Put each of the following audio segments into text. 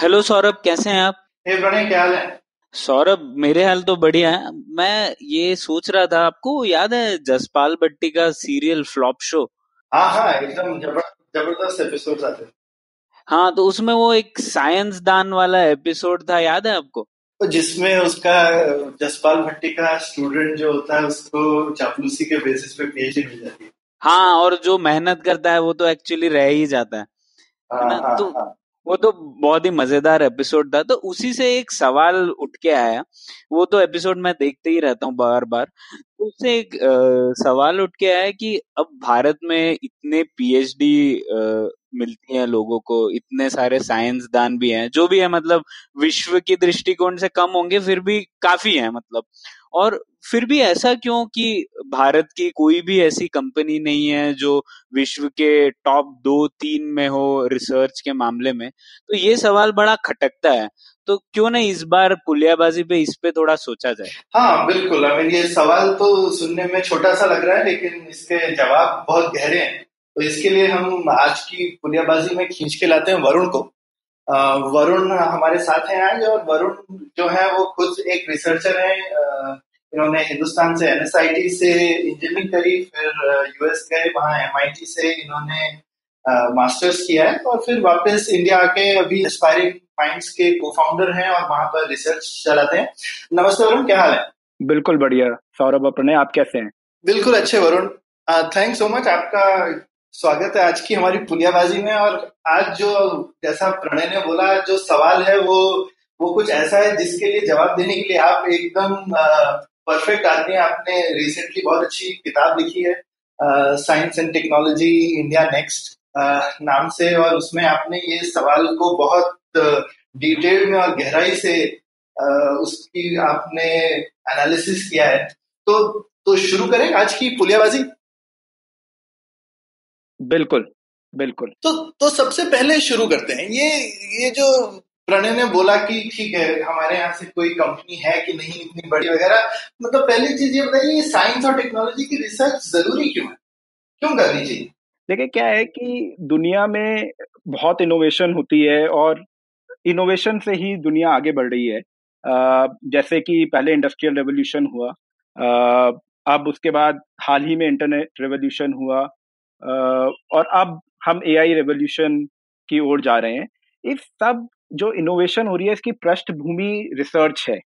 Hello Saurabh कैसे हैं आप? हे प्रणय क्या हाल है? सौरभ मेरे हाल तो बढ़िया है। मैं ये सोच रहा था आपको याद है जसपाल भट्टी का सीरियल फ्लॉप शो? हाँ हाँ एकदम ज़बरदस्त एपिसोड आते हाँ तो उसमें वो एक साइंस दान वाला एपिसोड था याद है आपको? तो जिसमें उसका जसपाल भट्टी का स्टूडेंट जो होता है उसको चापलूसी के बेसिस पे पीएचडी मिल जाती है। हाँ और जो मेहनत करता है वो तो एक्चुअली रह ही जाता है। हाँ, ना, हाँ, तो- हाँ। वो तो बहुत ही मज़ेदार एपिसोड था। तो उसी से एक सवाल उठ के आया। वो तो एपिसोड मैं देखते ही रहता हूँ बार बार। उससे एक अ, सवाल उठ के आया कि अब भारत में इतने पीएचडी मिलती हैं लोगों को इतने सारे साइंस दान भी हैं जो भी है मतलब विश्व की दृष्टिकोण से कम होंगे फिर भी काफ़ी है मतलब। और फिर भी ऐसा क्यों कि भारत की कोई भी ऐसी कंपनी नहीं है जो विश्व के टॉप दो, तीन में हो रिसर्च के मामले में? तो ये सवाल बड़ा खटकता है। तो क्यों ना इस बार पुलियाबाजी पे इस पे थोड़ा सोचा जाए? हाँ बिल्कुल। मीन ये सवाल तो सुनने में छोटा सा लग रहा है, लेकिन इसके जवाब बहुत गहरे हैं। तो इसके लिए हम आज की पुलियाबाजी में खींच के लाते हैं वरुण को। वरुण हमारे साथ हैं आज, और वरुण जो है वो खुद एक रिसर्चर है। इन्होंने हिंदुस्तान से एनएसआईटी से इंजीनियरिंग करी फिर यूएस गए वहाँ एमआईटी से इन्होंने मास्टर्स किया है और फिर वापस इंडिया आके अभी एस्पायरिंग माइंड्स के को फाउंडर हैं और वहाँ पर रिसर्च चलाते हैं। नमस्ते वरुण क्या हाल है? बिल्कुल बढ़िया। सौरभ प्रणय आप कैसे हैं? बिल्कुल अच्छे वरुण। थैंक सो मच आपका स्वागत है आज की हमारी पुलियाबाजी में और आज जो जैसा प्रणय ने बोला जो सवाल है वो वो कुछ ऐसा है जिसके लिए जवाब देने के लिए आप एकदम परफेक्ट आदमी आपने रिसेंटली बहुत अच्छी किताब लिखी है science and technology India next नाम से और उसमें आपने ये सवाल को बहुत डिटेल में और गहराई से अ, उसकी आपने एनालिसिस किया है। तो तो शुरू करें आज की पुलियाबाजी। बिल्कुल बिल्कुल। तो तो सबसे पहले शुरू करते हैं। ये ये जो प्रणय ने बोला कि ठीक है, हमारे यहाँ से कोई कंपनी है कि नहीं, इतनी बड़ी वगैरह। मतलब पहली चीज़ ये बताइए साइंस और टेक्नोलॉजी की रिसर्च ज़रूरी क्यों है? क्यों करनी चाहिए? देखिए, क्या है कि दुनिया में बहुत इनोवेशन होती है और इनोवेशन से ही दुनिया आगे बढ़ रही है। जैसे कि पहले इंडस्ट्रियल रेवोल्यूशन हुआ अब उसके बाद हाल ही में इंटरनेट रेवोल्यूशन हुआ और अब हम एआई रेवोल्यूशन की ओर जा रहे हैं। इस सब जो इनोवेशन हो रही है, इसकी पृष्ठभूमि रिसर्च है।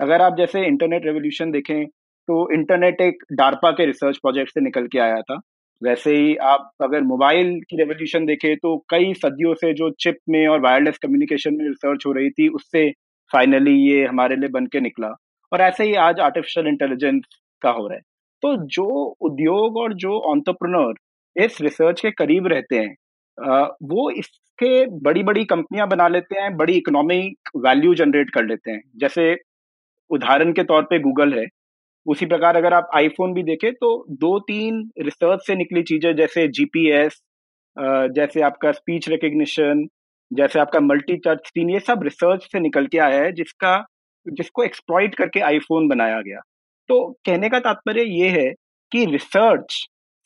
अगर आप जैसे इंटरनेट रेवोल्यूशन देखें तो इंटरनेट एक डार्पा के रिसर्च प्रोजेक्ट से निकल के आया था। वैसे ही आप अगर मोबाइल की रेवोल्यूशन देखें तो कई सदियों से जो चिप में और वायरलेस कम्युनिकेशन में रिसर्च हो रही थी, उससे फाइनली ये हमारे लिए बन के निकला। और ऐसे ही आज आर्टिफिशियल इंटेलिजेंस का हो रहा है। तो जो उद्योग और जो ऑन्टरप्रनर इस रिसर्च के करीब रहते हैं वो इसके बड़ी बड़ी कंपनियाँ बना लेते हैं, बड़ी इकोनॉमिक वैल्यू जनरेट कर लेते हैं। जैसे उदाहरण के तौर पे गूगल है। उसी प्रकार अगर आप आईफोन भी देखें तो दो तीन रिसर्च से निकली चीज़ें जैसे जीपीएस जैसे आपका स्पीच रिकग्निशन जैसे आपका मल्टी टच स्क्रीन ये सब रिसर्च से निकल के आया है, जिसका, जिसको एक्सप्लॉइट करके आईफोन बनाया गया। तो कहने का तात्पर्य ये है कि रिसर्च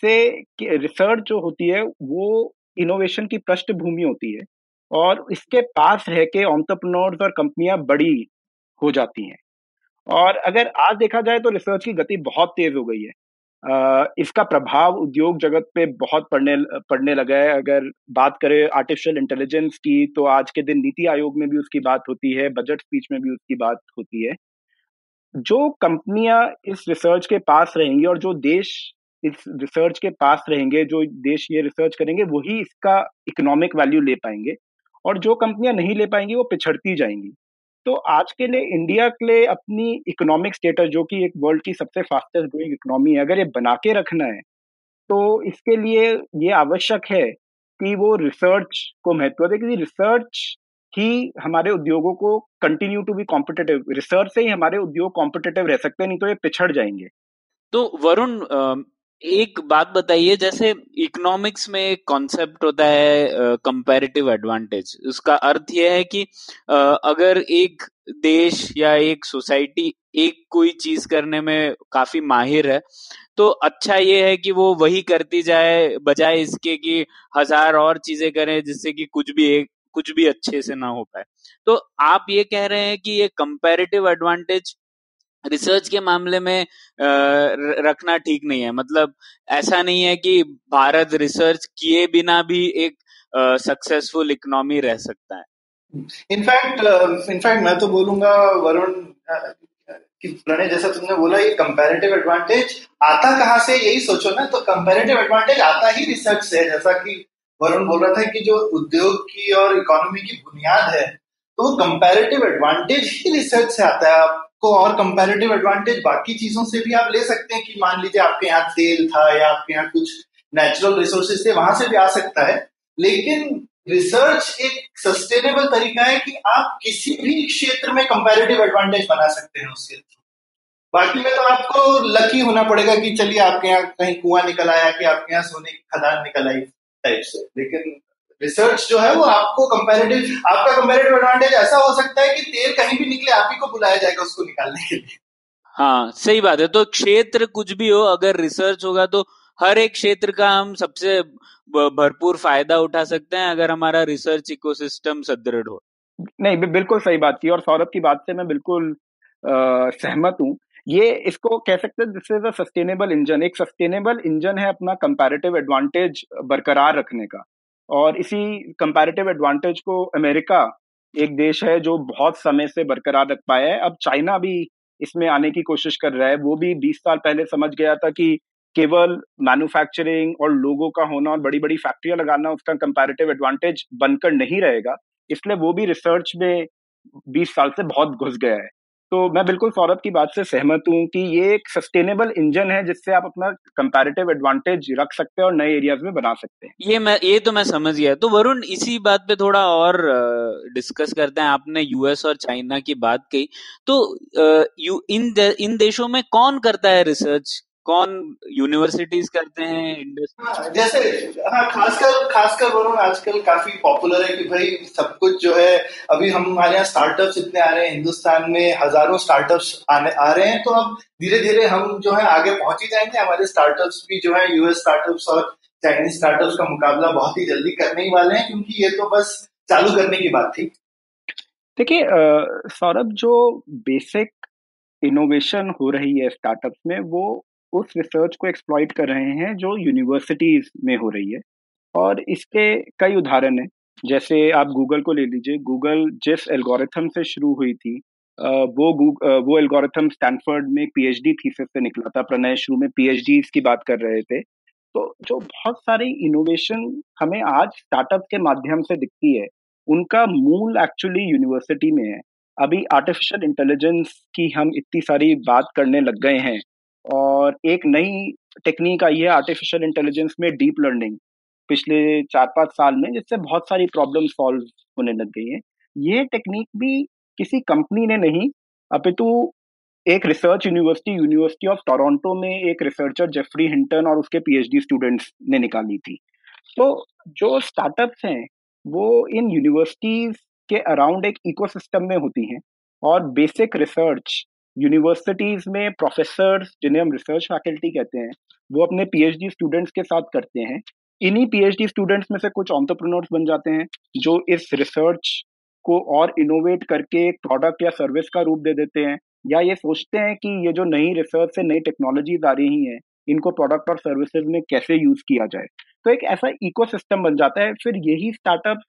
से रिसर्च जो होती है, वो इनोवेशन की पृष्ठभूमि होती है और इसके पास रह के ऑन्टरप्रनोर्स और कंपनियाँ बड़ी हो जाती हैं। और अगर आज देखा जाए तो रिसर्च की गति बहुत तेज हो गई है। इसका प्रभाव उद्योग जगत पे बहुत पड़ने पड़ने लगा है। अगर बात करें आर्टिफिशियल इंटेलिजेंस की तो आज के दिन नीति आयोग में भी उसकी बात होती है बजट स्पीच में भी उसकी बात होती है। जो कंपनियाँ इस रिसर्च के पास रहेंगी और जो देश इस रिसर्च के पास रहेंगे, जो देश ये रिसर्च करेंगे, वही इसका इकोनॉमिक वैल्यू ले पाएँगे और जो कंपनियाँ नहीं ले पाएँगी, वो पिछड़ती जाएँगी। तो आज के लिए इंडिया के लिए अपनी इकोनॉमिक स्टेटस जो कि एक वर्ल्ड की सबसे फास्टेस्ट ग्रोइंग इकोनॉमी है, अगर ये बना के रखना है तो इसके लिए ये आवश्यक है कि वो रिसर्च को महत्व दे, क्योंकि रिसर्च ही हमारे उद्योगों को continue to be competitive research से ही हमारे उद्योग कॉम्पिटेटिव रह सकते हैं, नहीं तो ये पिछड़ जाएँगे। तो वरुण एक बात बताइए जैसे इकोनॉमिक्स में एक कॉन्सेप्ट होता है कंपैरेटिव एडवांटेज उसका अर्थ यह है कि uh, अगर एक देश या एक सोसाइटी एक कोई चीज़ करने में काफ़ी माहिर है तो अच्छा ये है कि वो वही करती जाए बजाय इसके कि हज़ार और चीज़ें करें जिससे कि कुछ भी एक कुछ भी अच्छे से ना हो पाए। तो आप ये कह रहे हैं कि ये कंपैरेटिव एडवांटेज रिसर्च के मामले में रखना ठीक नहीं है। मतलब ऐसा नहीं है कि भारत रिसर्च किए बिना भी एक सक्सेसफुल इकोनॉमी रह सकता है। इनफैक्ट इनफैक्ट मैं तो बोलूँगा, वरुण कि प्रणय, जैसा तुमने बोला, ये कंपैरेटिव एडवांटेज आता कहाँ से, यही सोचो ना तो कंपैरेटिव एडवांटेज आता ही रिसर्च से। जैसा कि वरुण बोल रहा था कि जो उद्योग की और इकोनॉमी की बुनियाद है तो कंपैरेटिव एडवांटेज ही रिसर्च से आता है। आपको और कंपैरेटिव एडवांटेज बाकी चीज़ों से भी आप ले सकते हैं कि मान लीजिए आपके यहाँ तेल था या आपके यहाँ कुछ नेचुरल रिसोर्सेज थे, वहाँ से भी आ सकता है। लेकिन रिसर्च एक सस्टेनेबल तरीका है कि आप किसी भी क्षेत्र में कंपैरेटिव एडवांटेज बना सकते हैं उसके थ्रू। बाकी में तो आपको लकी होना पड़ेगा कि चलिए आपके यहाँ कहीं कुआँ निकल आया, कि आपके यहाँ सोने की खदान निकल आई टाइप से। लेकिन रिसर्च जो है वो आपको कंपैरेटिव आपका कंपैरेटिव एडवांटेज ऐसा हो सकता है कि तेल कहीं भी निकले आप ही को बुलाया जाएगा उसको निकालने के लिए। हाँ सही बात है। तो क्षेत्र कुछ भी हो अगर रिसर्च होगा तो हर एक क्षेत्र का हम सबसे भरपूर फ़ायदा उठा सकते हैं अगर हमारा रिसर्च इकोसिस्टम सुदृढ़ हो। नहीं बिल्कुल सही बात की और सौरभ की बात से मैं बिल्कुल आ, सहमत हूँ। ये इसको कह सकते हैं this is a sustainable engine एक सस्टेनेबल इंजन है अपना कंपैरेटिव एडवांटेज बरकरार रखने का। और इसी कंपैरेटिव एडवांटेज को अमेरिका एक देश है जो बहुत समय से बरकरार रख पाया है। अब चाइना भी इसमें आने की कोशिश कर रहा है। वो भी 20 साल पहले समझ गया था कि केवल मैन्युफैक्चरिंग और लोगों का होना और बड़ी बड़ी फैक्ट्रियाँ लगाना उसका कंपैरेटिव एडवांटेज बनकर नहीं रहेगा। इसलिए वो भी रिसर्च में 20 साल से बहुत घुस गया है। तो मैं बिल्कुल सौरभ की बात से सहमत हूँ कि ये एक सस्टेनेबल इंजन है जिससे आप अपना कंपैरेटिव एडवांटेज रख सकते हैं और नए एरियाज़ में बना सकते हैं। ये मैं ये तो मैं समझ गया। तो वरुण इसी बात पे थोड़ा और डिस्कस करते हैं। आपने यूएस और चाइना की बात कही। तो इन दे, इन देशों में कौन करता है रिसर्च कौन यूनिवर्सिटीज करते हैं हाँ, जैसे हाँ खासकर खासकर वरुण आजकल काफ़ी पॉपुलर है कि भाई सब कुछ जो है अभी हम हमारे यहाँ स्टार्टअप्स इतने आ रहे हैं हिंदुस्तान में हज़ारों स्टार्टअप्स आने आ रहे हैं तो अब धीरे धीरे हम जो है आगे पहुँच ही जाएँगे। हमारे स्टार्टअप्स भी जो है यूएस स्टार्टअप्स और चाइनीज़ स्टार्टअप्स का मुकाबला बहुत ही जल्दी करने ही वाले हैं क्योंकि ये तो बस चालू करने की बात थी। देखिए सौरभ जो बेसिक इनोवेशन हो रही है स्टार्टअप्स में वो उस रिसर्च को एक्सप्लॉइट कर रहे हैं जो यूनिवर्सिटीज में हो रही है। और इसके कई उदाहरण हैं। जैसे आप गूगल को ले लीजिए। गूगल जिस एल्गोरिथम से शुरू हुई थी वो वो एल्गोरिथम स्टैनफोर्ड में पीएचडी थीसिस से निकला था। प्रणय शुरू में पीएचडी की बात कर रहे थे। तो जो बहुत सारी इनोवेशन हमें आज स्टार्टअप के माध्यम से दिखती है, उनका मूल एक्चुअली यूनिवर्सिटी में है। अभी आर्टिफिशियल इंटेलिजेंस की हम इतनी सारी बात करने लग गए हैं। और एक नई टेक्निक आई है आर्टिफिशियल इंटेलिजेंस में डीप लर्निंग पिछले चार पाँच साल में, जिससे बहुत सारी प्रॉब्लम सॉल्व होने लग गई है। ये टेक्निक भी किसी कंपनी ने नहीं, अपितु एक research university university of Toronto में एक रिसर्चर जेफरी हिंटन और उसके पीएचडी स्टूडेंट्स ने निकाली थी। तो जो स्टार्टअप्स हैं, वो इन यूनिवर्सिटीज के अराउंड एक इकोसिस्टम में होती हैं और बेसिक रिसर्च यूनिवर्सिटीज में प्रोफेसर जिन्हें हम रिसर्च फैकल्टी कहते हैं, वो अपने पीएचडी स्टूडेंट्स के साथ करते हैं। इन्हीं पीएचडी स्टूडेंट्स में से कुछ ऑन्टरप्रनोर्स बन जाते हैं, जो इस रिसर्च को और इनोवेट करके एक प्रोडक्ट या सर्विस का रूप दे देते हैं, या ये सोचते हैं कि ये जो नई रिसर्च से नई टेक्नोलॉजीज़ आ रही हैं, इनको प्रोडक्ट और सर्विसेज़ में कैसे यूज़ किया जाए। तो एक ऐसा इकोसिस्टम बन जाता है, फिर यही स्टार्टअप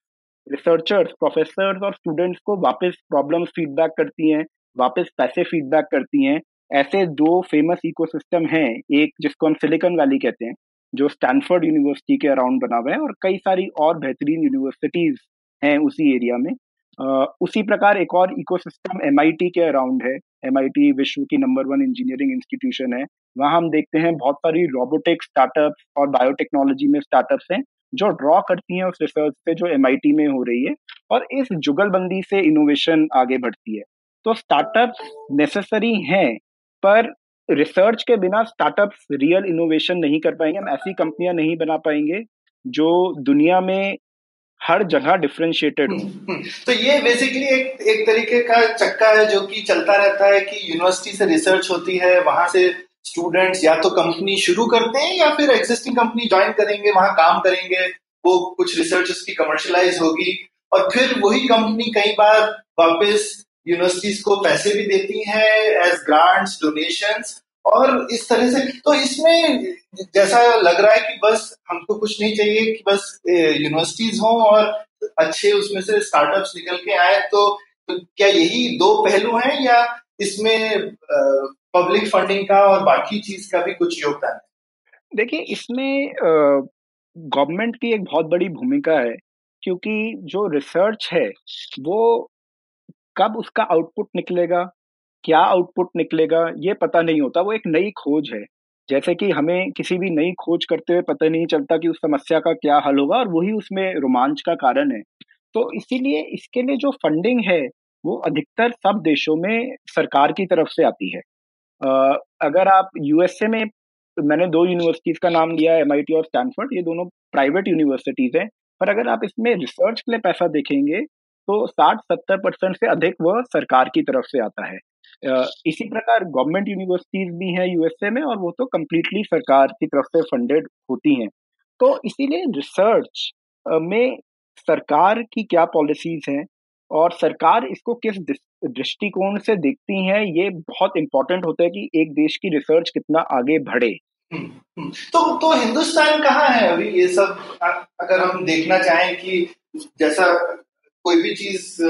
रिसर्चर्स प्रोफेसर और स्टूडेंट्स को वापस प्रॉब्लम फीडबैक करती हैं वापस पैसे फीडबैक करती हैं। ऐसे दो फ़ेमस इकोसिस्टम हैं एक जिसको हम सिलिकॉन वैली कहते हैं जो स्टैनफोर्ड यूनिवर्सिटी के अराउंड बना हुआ है और कई सारी और बेहतरीन यूनिवर्सिटीज हैं उसी एरिया में। आ, उसी प्रकार एक और इकोसिस्टम एमआईटी के अराउंड है। एमआईटी विश्व की नंबर वन इंजीनियरिंग इंस्टीट्यूशन है। वहाँ हम देखते हैं बहुत सारी रोबोटिक स्टार्टअप्स और बायोटेक्नोलॉजी में स्टार्टअप्स हैं जो ड्रॉ करती हैं उस रिसर्च से जो एमआईटी में हो रही है और इस जुगलबंदी से इनोवेशन आगे बढ़ती है। तो स्टार्टअप्स नेसेसरी हैं, पर रिसर्च के बिना स्टार्टअप्स रियल इनोवेशन नहीं कर पाएँगे हम ऐसी कंपनियाँ नहीं बना पाएँगे जो दुनिया में हर जगह डिफ्रेंशिएटेड हो। तो ये बेसिकली एक एक तरीके का चक्का है जो कि चलता रहता है कि यूनिवर्सिटी से रिसर्च होती है, वहाँ से स्टूडेंट्स या तो कंपनी शुरू करते हैं या फिर एग्जिस्टिंग कंपनी ज्वाइन करेंगे, वहाँ काम करेंगे, वो कुछ रिसर्च उसकी कमर्शलाइज होगी और फिर वही कंपनी कई बार वापस यूनिवर्सिटीज को पैसे भी देती हैं एज ग्रांट्स डोनेशंस और इस तरह से तो इसमें जैसा लग रहा है कि बस हमको कुछ नहीं चाहिए कि बस यूनिवर्सिटीज हों और अच्छे उसमें से स्टार्टअप्स निकल के आए तो, तो क्या यही दो पहलू हैं या इसमें पब्लिक फंडिंग का और बाकी चीज़ का भी कुछ योगदान है? देखिए इसमें गवर्नमेंट की एक बहुत बड़ी भूमिका है क्योंकि जो रिसर्च है वो कब उसका आउटपुट निकलेगा, क्या आउटपुट निकलेगा, ये पता नहीं होता। वो एक नई खोज है। जैसे कि हमें किसी भी नई खोज करते हुए पता नहीं चलता कि उस समस्या का क्या हल होगा और वही उसमें रोमांच का कारण है। तो इसीलिए इसके लिए जो फंडिंग है, वो अधिकतर सब देशों में सरकार की तरफ़ से आती है। अगर आप यूएसए में, मैंने दो यूनिवर्सिटीज का नाम लिया एमआईटी और स्टैनफोर्ड ये दोनों प्राइवेट यूनिवर्सिटीज हैं। पर अगर आप इसमें रिसर्च के लिए पैसा देखेंगे तो साठ सत्तर परसेंट से अधिक वह सरकार की तरफ़ से आता है। इसी प्रकार गवर्नमेंट यूनिवर्सिटीज भी हैं यूएसए में और वो तो कम्प्लीटली सरकार की तरफ़ से फंडेड होती हैं। तो इसीलिए रिसर्च में सरकार की क्या पॉलिसीज़ हैं और सरकार इसको किस दृष्टिकोण से देखती है ये बहुत इंपॉर्टेंट होता है कि एक देश की रिसर्च कितना आगे बढ़े। हम्म, हम्म। तो तो हिंदुस्तान कहाँ है अभी ये सब? अगर हम देखना चाहें कि जैसा कोई भी चीज़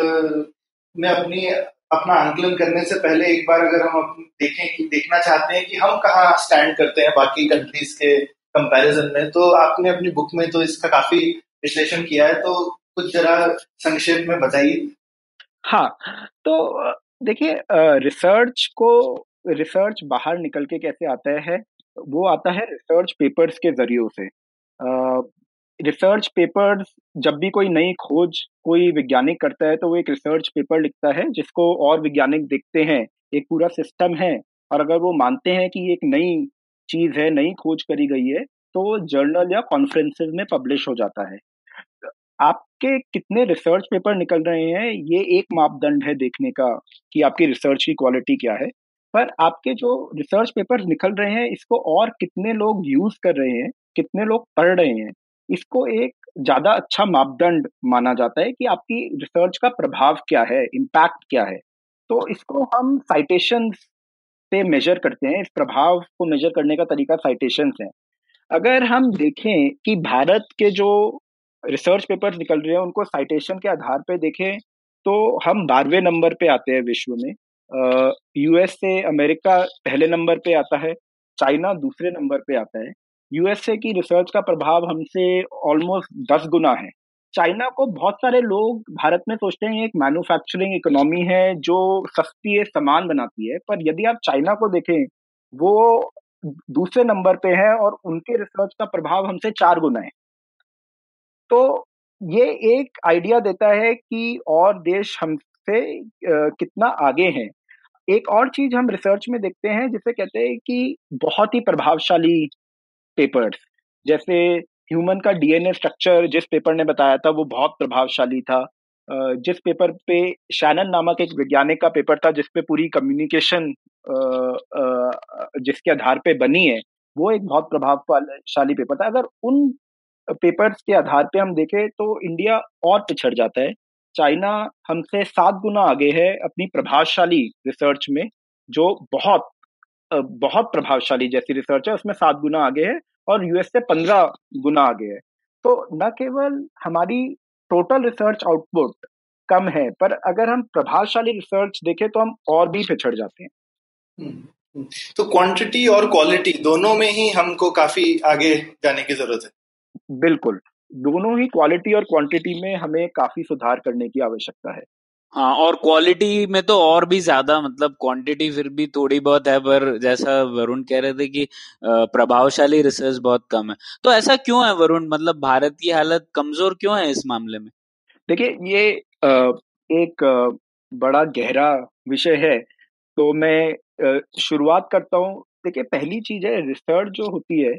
में अपनी, अपना आंकलन करने से पहले एक बार अगर हम देखें कि, देखना चाहते हैं कि हम कहाँ स्टैंड करते हैं बाकी कंट्रीज़ के कंपैरिजन में तो आपने अपनी बुक में तो इसका काफ़ी विश्लेषण किया है तो कुछ जरा संक्षेप में बताइए। हाँ तो देखिए रिसर्च को रिसर्च बाहर निकल के कैसे आता है, वो आता है रिसर्च पेपर्स के ज़रिए से। रिसर्च पेपर्स जब भी कोई नई खोज कोई वैज्ञानिक करता है तो वो एक रिसर्च पेपर लिखता है, जिसको और वैज्ञानिक देखते हैं, एक पूरा सिस्टम है। और अगर वो मानते हैं कि एक नई चीज़ है, नई खोज करी गई है तो जर्नल या कॉन्फ्रेंसेज में पब्लिश हो जाता है। आपके कितने रिसर्च पेपर निकल रहे हैं, ये एक मापदंड है देखने का कि आपकी रिसर्च की क्वालिटी क्या है। पर आपके जो रिसर्च पेपर्स निकल रहे हैं, इसको और कितने लोग यूज़ कर रहे हैं, कितने लोग पढ़ रहे हैं इसको एक ज़्यादा अच्छा मापदंड माना जाता है कि आपकी रिसर्च का प्रभाव क्या है इम्पैक्ट क्या है। तो इसको हम साइटेशन से मेजर करते हैं, इस प्रभाव को मेजर करने का तरीका साइटेशन है। अगर हम देखें कि भारत के जो रिसर्च पेपर निकल रहे हैं, उनको साइटेशन के आधार पे देखें तो हम बारहवें नंबर पे आते हैं विश्व में। यूएस से अमेरिका पहले नंबर पे आता है चाइना दूसरे नंबर पे आता है। यूएसए की रिसर्च का प्रभाव हमसे ऑलमोस्ट दस गुना है। चाइना को बहुत सारे लोग भारत में सोचते हैं एक मैन्युफैक्चरिंग इकोनॉमी है जो सस्ती है, सामान बनाती है। पर यदि आप चाइना को देखें, वो दूसरे नंबर पे है और उनके रिसर्च का प्रभाव हमसे चार गुना है। तो ये एक आइडिया देता है कि और देश हमसे कितना आगे हैं। एक और चीज़ हम रिसर्च में देखते हैं, जिसे कहते हैं कि बहुत ही प्रभावशाली पेपर्स जैसे ह्यूमन का डीएनए स्ट्रक्चर जिस पेपर ने बताया था, वो बहुत प्रभावशाली था। जिस पेपर पे शैनन नामक एक वैज्ञानिक का पेपर था जिसपे पूरी कम्युनिकेशन जिसके आधार पे बनी है, वो एक बहुत प्रभावशाली पेपर था। अगर उन पेपर्स के आधार पे हम देखें तो इंडिया और पिछड़ जाता है। चाइना हमसे सात गुना आगे है अपनी प्रभावशाली रिसर्च में, जो बहुत बहुत प्रभावशाली जैसी रिसर्च है उसमें सात गुना आगे है और यूएस से पंद्रह गुना आगे है। तो न केवल हमारी टोटल रिसर्च आउटपुट कम है पर अगर हम प्रभावशाली रिसर्च देखें तो हम और भी पिछड़ जाते हैं। हम्म, हम्म। तो क्वांटिटी और क्वालिटी दोनों में ही हमको काफ़ी आगे जाने की ज़रूरत है। बिल्कुल। दोनों ही क्वालिटी और क्वांटिटी में हमें काफ़ी सुधार करने की आवश्यकता है। हाँ और क्वालिटी में तो और भी ज़्यादा मतलब क्वांटिटी फिर भी थोड़ी बहुत है, पर जैसा वरुण कह रहे थे कि प्रभावशाली रिसर्च बहुत कम है। तो ऐसा क्यों है वरुण? मतलब भारत की हालत कमज़ोर क्यों है इस मामले में? देखिए, ये एक बड़ा गहरा विषय है तो मैं शुरुआत करता हूँ। देखिए, पहली चीज़ है रिसर्च जो होती है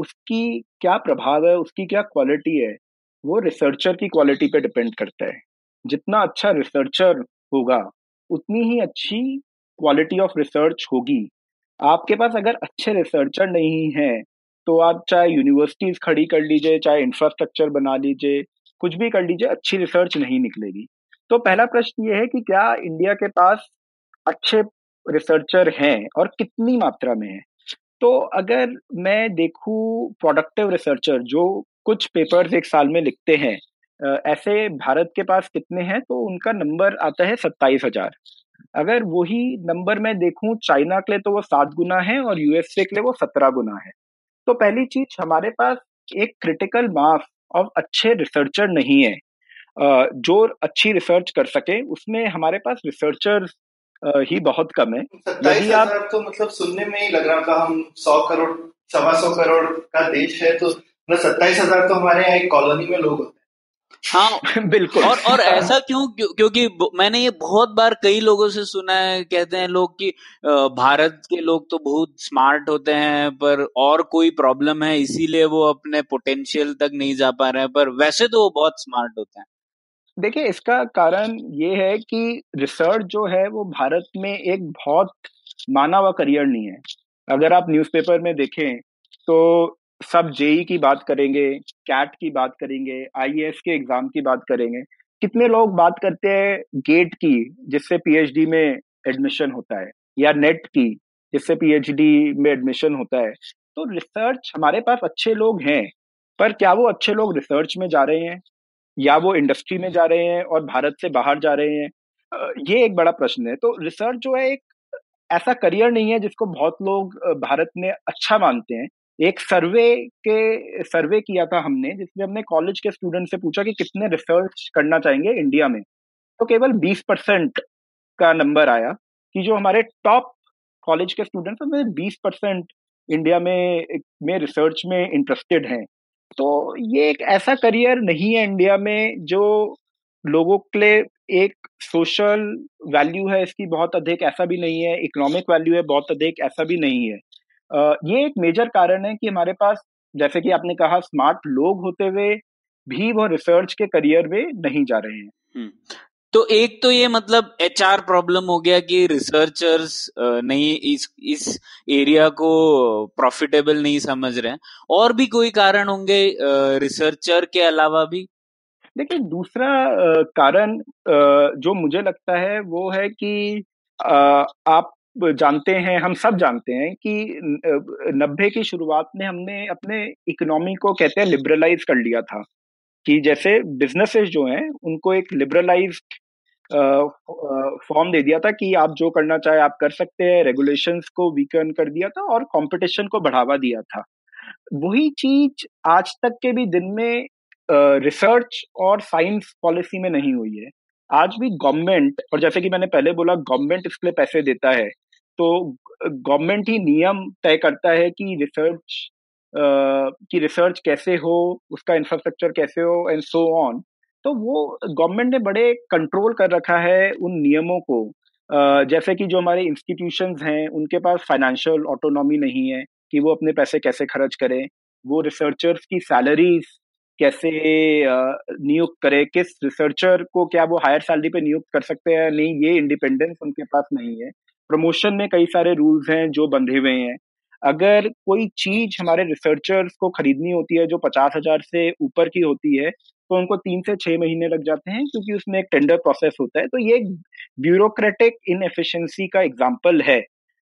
उसकी क्या प्रभाव है, उसकी क्या क्वालिटी है, वो रिसर्चर की क्वालिटी पे डिपेंड करता है। जितना अच्छा रिसर्चर होगा, उतनी ही अच्छी क्वालिटी ऑफ़ रिसर्च होगी। आपके पास अगर अच्छे रिसर्चर नहीं है तो आप चाहे यूनिवर्सिटीज खड़ी कर लीजिए, चाहे इंफ्रास्ट्रक्चर बना लीजिए, कुछ भी कर लीजिए, अच्छी रिसर्च नहीं निकलेगी। तो पहला प्रश्न ये है कि क्या इंडिया के पास अच्छे रिसर्चर हैं और कितनी मात्रा में है? तो अगर मैं देखूँ प्रोडक्टिव रिसर्चर जो कुछ पेपर्स एक साल में लिखते हैं ऐसे भारत के पास कितने हैं तो उनका नंबर आता है सत्ताईस हज़ार। अगर वही नंबर मैं देखूँ चाइना के लिए तो वो सात गुना है और यूएसए के लिए वो सत्रह गुना है। तो पहली चीज़ हमारे पास एक क्रिटिकल मास ऑफ़ अच्छे रिसर्चर नहीं है। जो अच्छी रिसर्च कर सके उसमें हमारे पास रिसर्चर ही बहुत कम है। यदि आप तो मतलब सुनने में ही लग रहा था हम सौ करोड़ सवा सौ करोड़ का देश है तो मतलब सत्ताईस हज़ार तो हमारे यहाँ एक कॉलोनी में लोग हैं। बिल्कुल। और और ऐसा क्यों क्योंकि मैंने ये बहुत बार कई लोगों से सुना है कहते हैं लोग कि भारत के लोग तो बहुत स्मार्ट होते हैं पर और कोई प्रॉब्लम है इसीलिए वो अपने पोटेंशियल तक नहीं जा पा रहे हैं पर वैसे तो वो बहुत स्मार्ट होते हैं। देखिए इसका कारण ये है कि रिसर्च जो है वो भारत में एक बहुत माना हुआ करियर नहीं है। अगर आप न्यूज़पेपर में देखें तो सब जेई की बात करेंगे, कैट की बात करेंगे आईएएस के एग्ज़ाम की बात करेंगे, कितने लोग बात करते हैं गेट की, जिससे पीएचडी में एडमिशन होता है, या नेट की, जिससे पीएचडी में एडमिशन होता है। तो रिसर्च हमारे पास अच्छे लोग हैं, पर क्या वो अच्छे लोग रिसर्च में जा रहे हैं, या वो इंडस्ट्री में जा रहे हैं और भारत से बाहर जा रहे हैं? ये एक बड़ा प्रश्न है। तो रिसर्च जो है एक ऐसा करियर नहीं है जिसको बहुत लोग भारत में अच्छा मानते हैं। एक सर्वे के, सर्वे किया था हमने, जिसमें हमने कॉलेज के स्टूडेंट से पूछा कि कितने रिसर्च करना चाहेंगे इंडिया में। तो केवल 20 परसेंट का नंबर आया कि जो हमारे टॉप कॉलेज के स्टूडेंट्स हैं बीस परसेंट इंडिया में में रिसर्च में इंटरेस्टेड हैं। तो ये एक ऐसा करियर नहीं है इंडिया में जो लोगों के लिए एक सोशल वैल्यू है, इसकी बहुत अधिक ऐसा भी नहीं है इकोनॉमिक वैल्यू है, बहुत अधिक ऐसा भी नहीं है। ये एक मेजर कारण है कि हमारे पास जैसे कि आपने कहा स्मार्ट लोग होते हुए भी वो रिसर्च के करियर में नहीं जा रहे हैं हम्म। तो एक तो ये मतलब एच आर प्रॉब्लम हो गया कि रिसर्चर्स नहीं इस इस एरिया को प्रॉफिटेबल नहीं समझ रहे हैं और भी कोई कारण होंगे रिसर्चर के अलावा भी देखिए दूसरा कारण जो मुझे लगता है वो है कि आप जानते हैं, हम सब जानते हैं कि नब्बे की शुरुआत में हमने अपने इकोनॉमी को कहते हैं लिबरलाइज कर लिया था कि जैसे बिजनेसेस जो हैं, उनको एक लिबरलाइज फॉर्म दे दिया था कि आप जो करना चाहे आप कर सकते हैं रेगुलेशंस को वीकन कर दिया था और कंपटीशन को बढ़ावा दिया था। वही चीज़ आज तक के भी दिन में रिसर्च और साइंस पॉलिसी में नहीं हुई है। आज भी गवर्नमेंट और जैसे कि मैंने पहले बोला गवर्नमेंट इसके लिए पैसे देता है। तो गवर्नमेंट ही नियम तय करता है कि रिसर्च की रिसर्च कैसे हो, उसका इंफ्रास्ट्रक्चर कैसे हो एंड सो ऑन तो वो गवर्नमेंट ने बड़े कंट्रोल कर रखा है उन नियमों को। जैसे कि जो हमारे इंस्टीट्यूशंस हैं, उनके पास फाइनेंशियल ऑटोनॉमी नहीं है कि वो अपने पैसे कैसे खर्च करें। वो रिसर्चर्स की सैलरीज कैसे नियुक्त करे, किस रिसर्चर को क्या वो हायर सैलरी पे नियुक्त कर सकते हैं नहीं, ये इंडिपेंडेंस उनके पास नहीं है। प्रमोशन में कई सारे रूल्स हैं जो बंधे हुए हैं। अगर कोई चीज़ हमारे रिसर्चर्स को खरीदनी होती है जो पचास हज़ार से ऊपर की होती है तो उनको तीन से छह महीने लग जाते हैं क्योंकि उसमें एक टेंडर प्रोसेस होता है। तो ये ब्यूरोक्रेटिक इनएफिशिएंसी का एग्ज़ाम्पल है।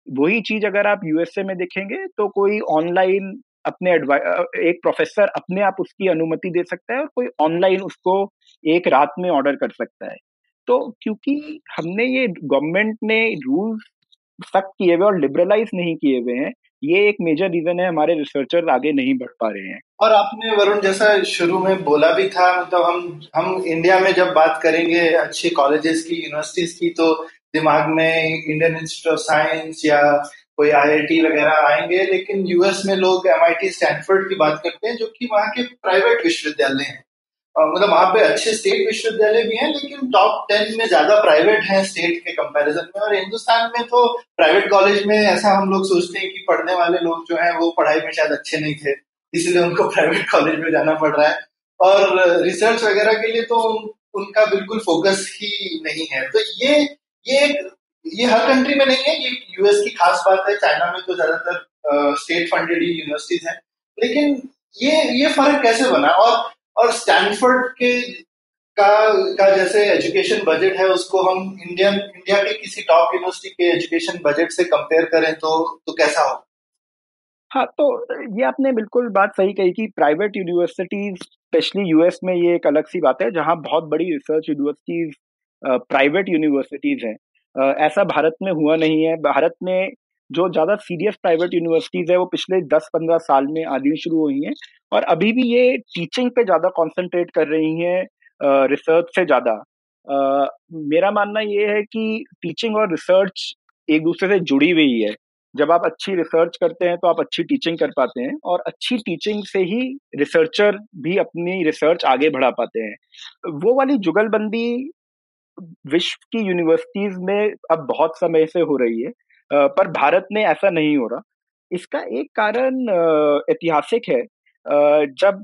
वही चीज़ अगर आप यूएसए में देखेंगे तो कोई ऑनलाइन अपने एक प्रोफेसर अपने आप उसकी अनुमति दे सकता है और कोई ऑनलाइन उसको एक रात में ऑर्डर कर सकता है। तो क्योंकि हमने ये गवर्नमेंट ने रूल्स सख्त किए हुए और लिबरलाइज नहीं किए हुए हैं, ये एक मेजर रीजन है हमारे रिसर्चर आगे नहीं बढ़ पा रहे हैं। और आपने वरुण जैसा शुरू में बोला भी था मतलब हम हम इंडिया में जब बात करेंगे अच्छे कॉलेजेस की यूनिवर्सिटीज की तो दिमाग में इंडियन इंस्टीट्यूट ऑफ़ साइंस या कोई आईआईटी वगैरह आएँगे, लेकिन यूएस में लोग एमआईटी स्टैनफोर्ड की बात करते हैं, जो कि वहाँ के प्राइवेट विश्वविद्यालय हैं। मतलब वहाँ पे अच्छे स्टेट विश्वविद्यालय भी हैं, लेकिन टॉप टेन में ज़्यादा प्राइवेट हैं स्टेट के कंपैरिजन में। और हिंदुस्तान में तो प्राइवेट कॉलेज में ऐसा हम लोग सोचते हैं कि पढ़ने वाले लोग जो हैं, वो पढ़ाई में शायद अच्छे नहीं थे, इसलिए उनको प्राइवेट कॉलेज में जाना पड़ रहा है। और रिसर्च वगैरह के लिए तो उनका बिल्कुल फोकस ही नहीं है। तो ये ये ये हर कंट्री में नहीं है ये यूएस की खास बात है चाइना में तो ज़्यादातर स्टेट फंडेड यूनिवर्सिटीज हैं। लेकिन ये ये फ़र्क कैसे बना? और और स्टैनफोर्ड के का का जैसे एजुकेशन बजट है, उसको हम इंडियन इंडिया के किसी टॉप यूनिवर्सिटी के एजुकेशन बजट से कंपेयर करें तो तो कैसा हो? हाँ तो ये आपने बिल्कुल बात सही कही कि प्राइवेट यूनिवर्सिटीज स्पेशली यूएस में ये एक अलग सी बात है, जहाँ बहुत बड़ी रिसर्च यूनिवर्सिटीज प्राइवेट यूनिवर्सिटीज हैं। ऐसा भारत में हुआ नहीं है। भारत में जो ज़्यादा सीरियस प्राइवेट यूनिवर्सिटीज है, वो पिछले 10-15 साल में आनी शुरू हुई हैं और अभी भी ये टीचिंग पे ज़्यादा कंसंट्रेट कर रही हैं रिसर्च से ज़्यादा। मेरा मानना ये है कि टीचिंग और रिसर्च एक दूसरे से जुड़ी हुई है। जब आप अच्छी रिसर्च करते हैं तो आप अच्छी टीचिंग कर पाते हैं और अच्छी टीचिंग से ही रिसर्चर भी अपनी रिसर्च आगे बढ़ा पाते हैं। वो वाली जुगलबंदी विश्व की यूनिवर्सिटीज में अब बहुत समय से हो रही है। पर भारत में ऐसा नहीं हो रहा। इसका एक कारण ऐतिहासिक है। जब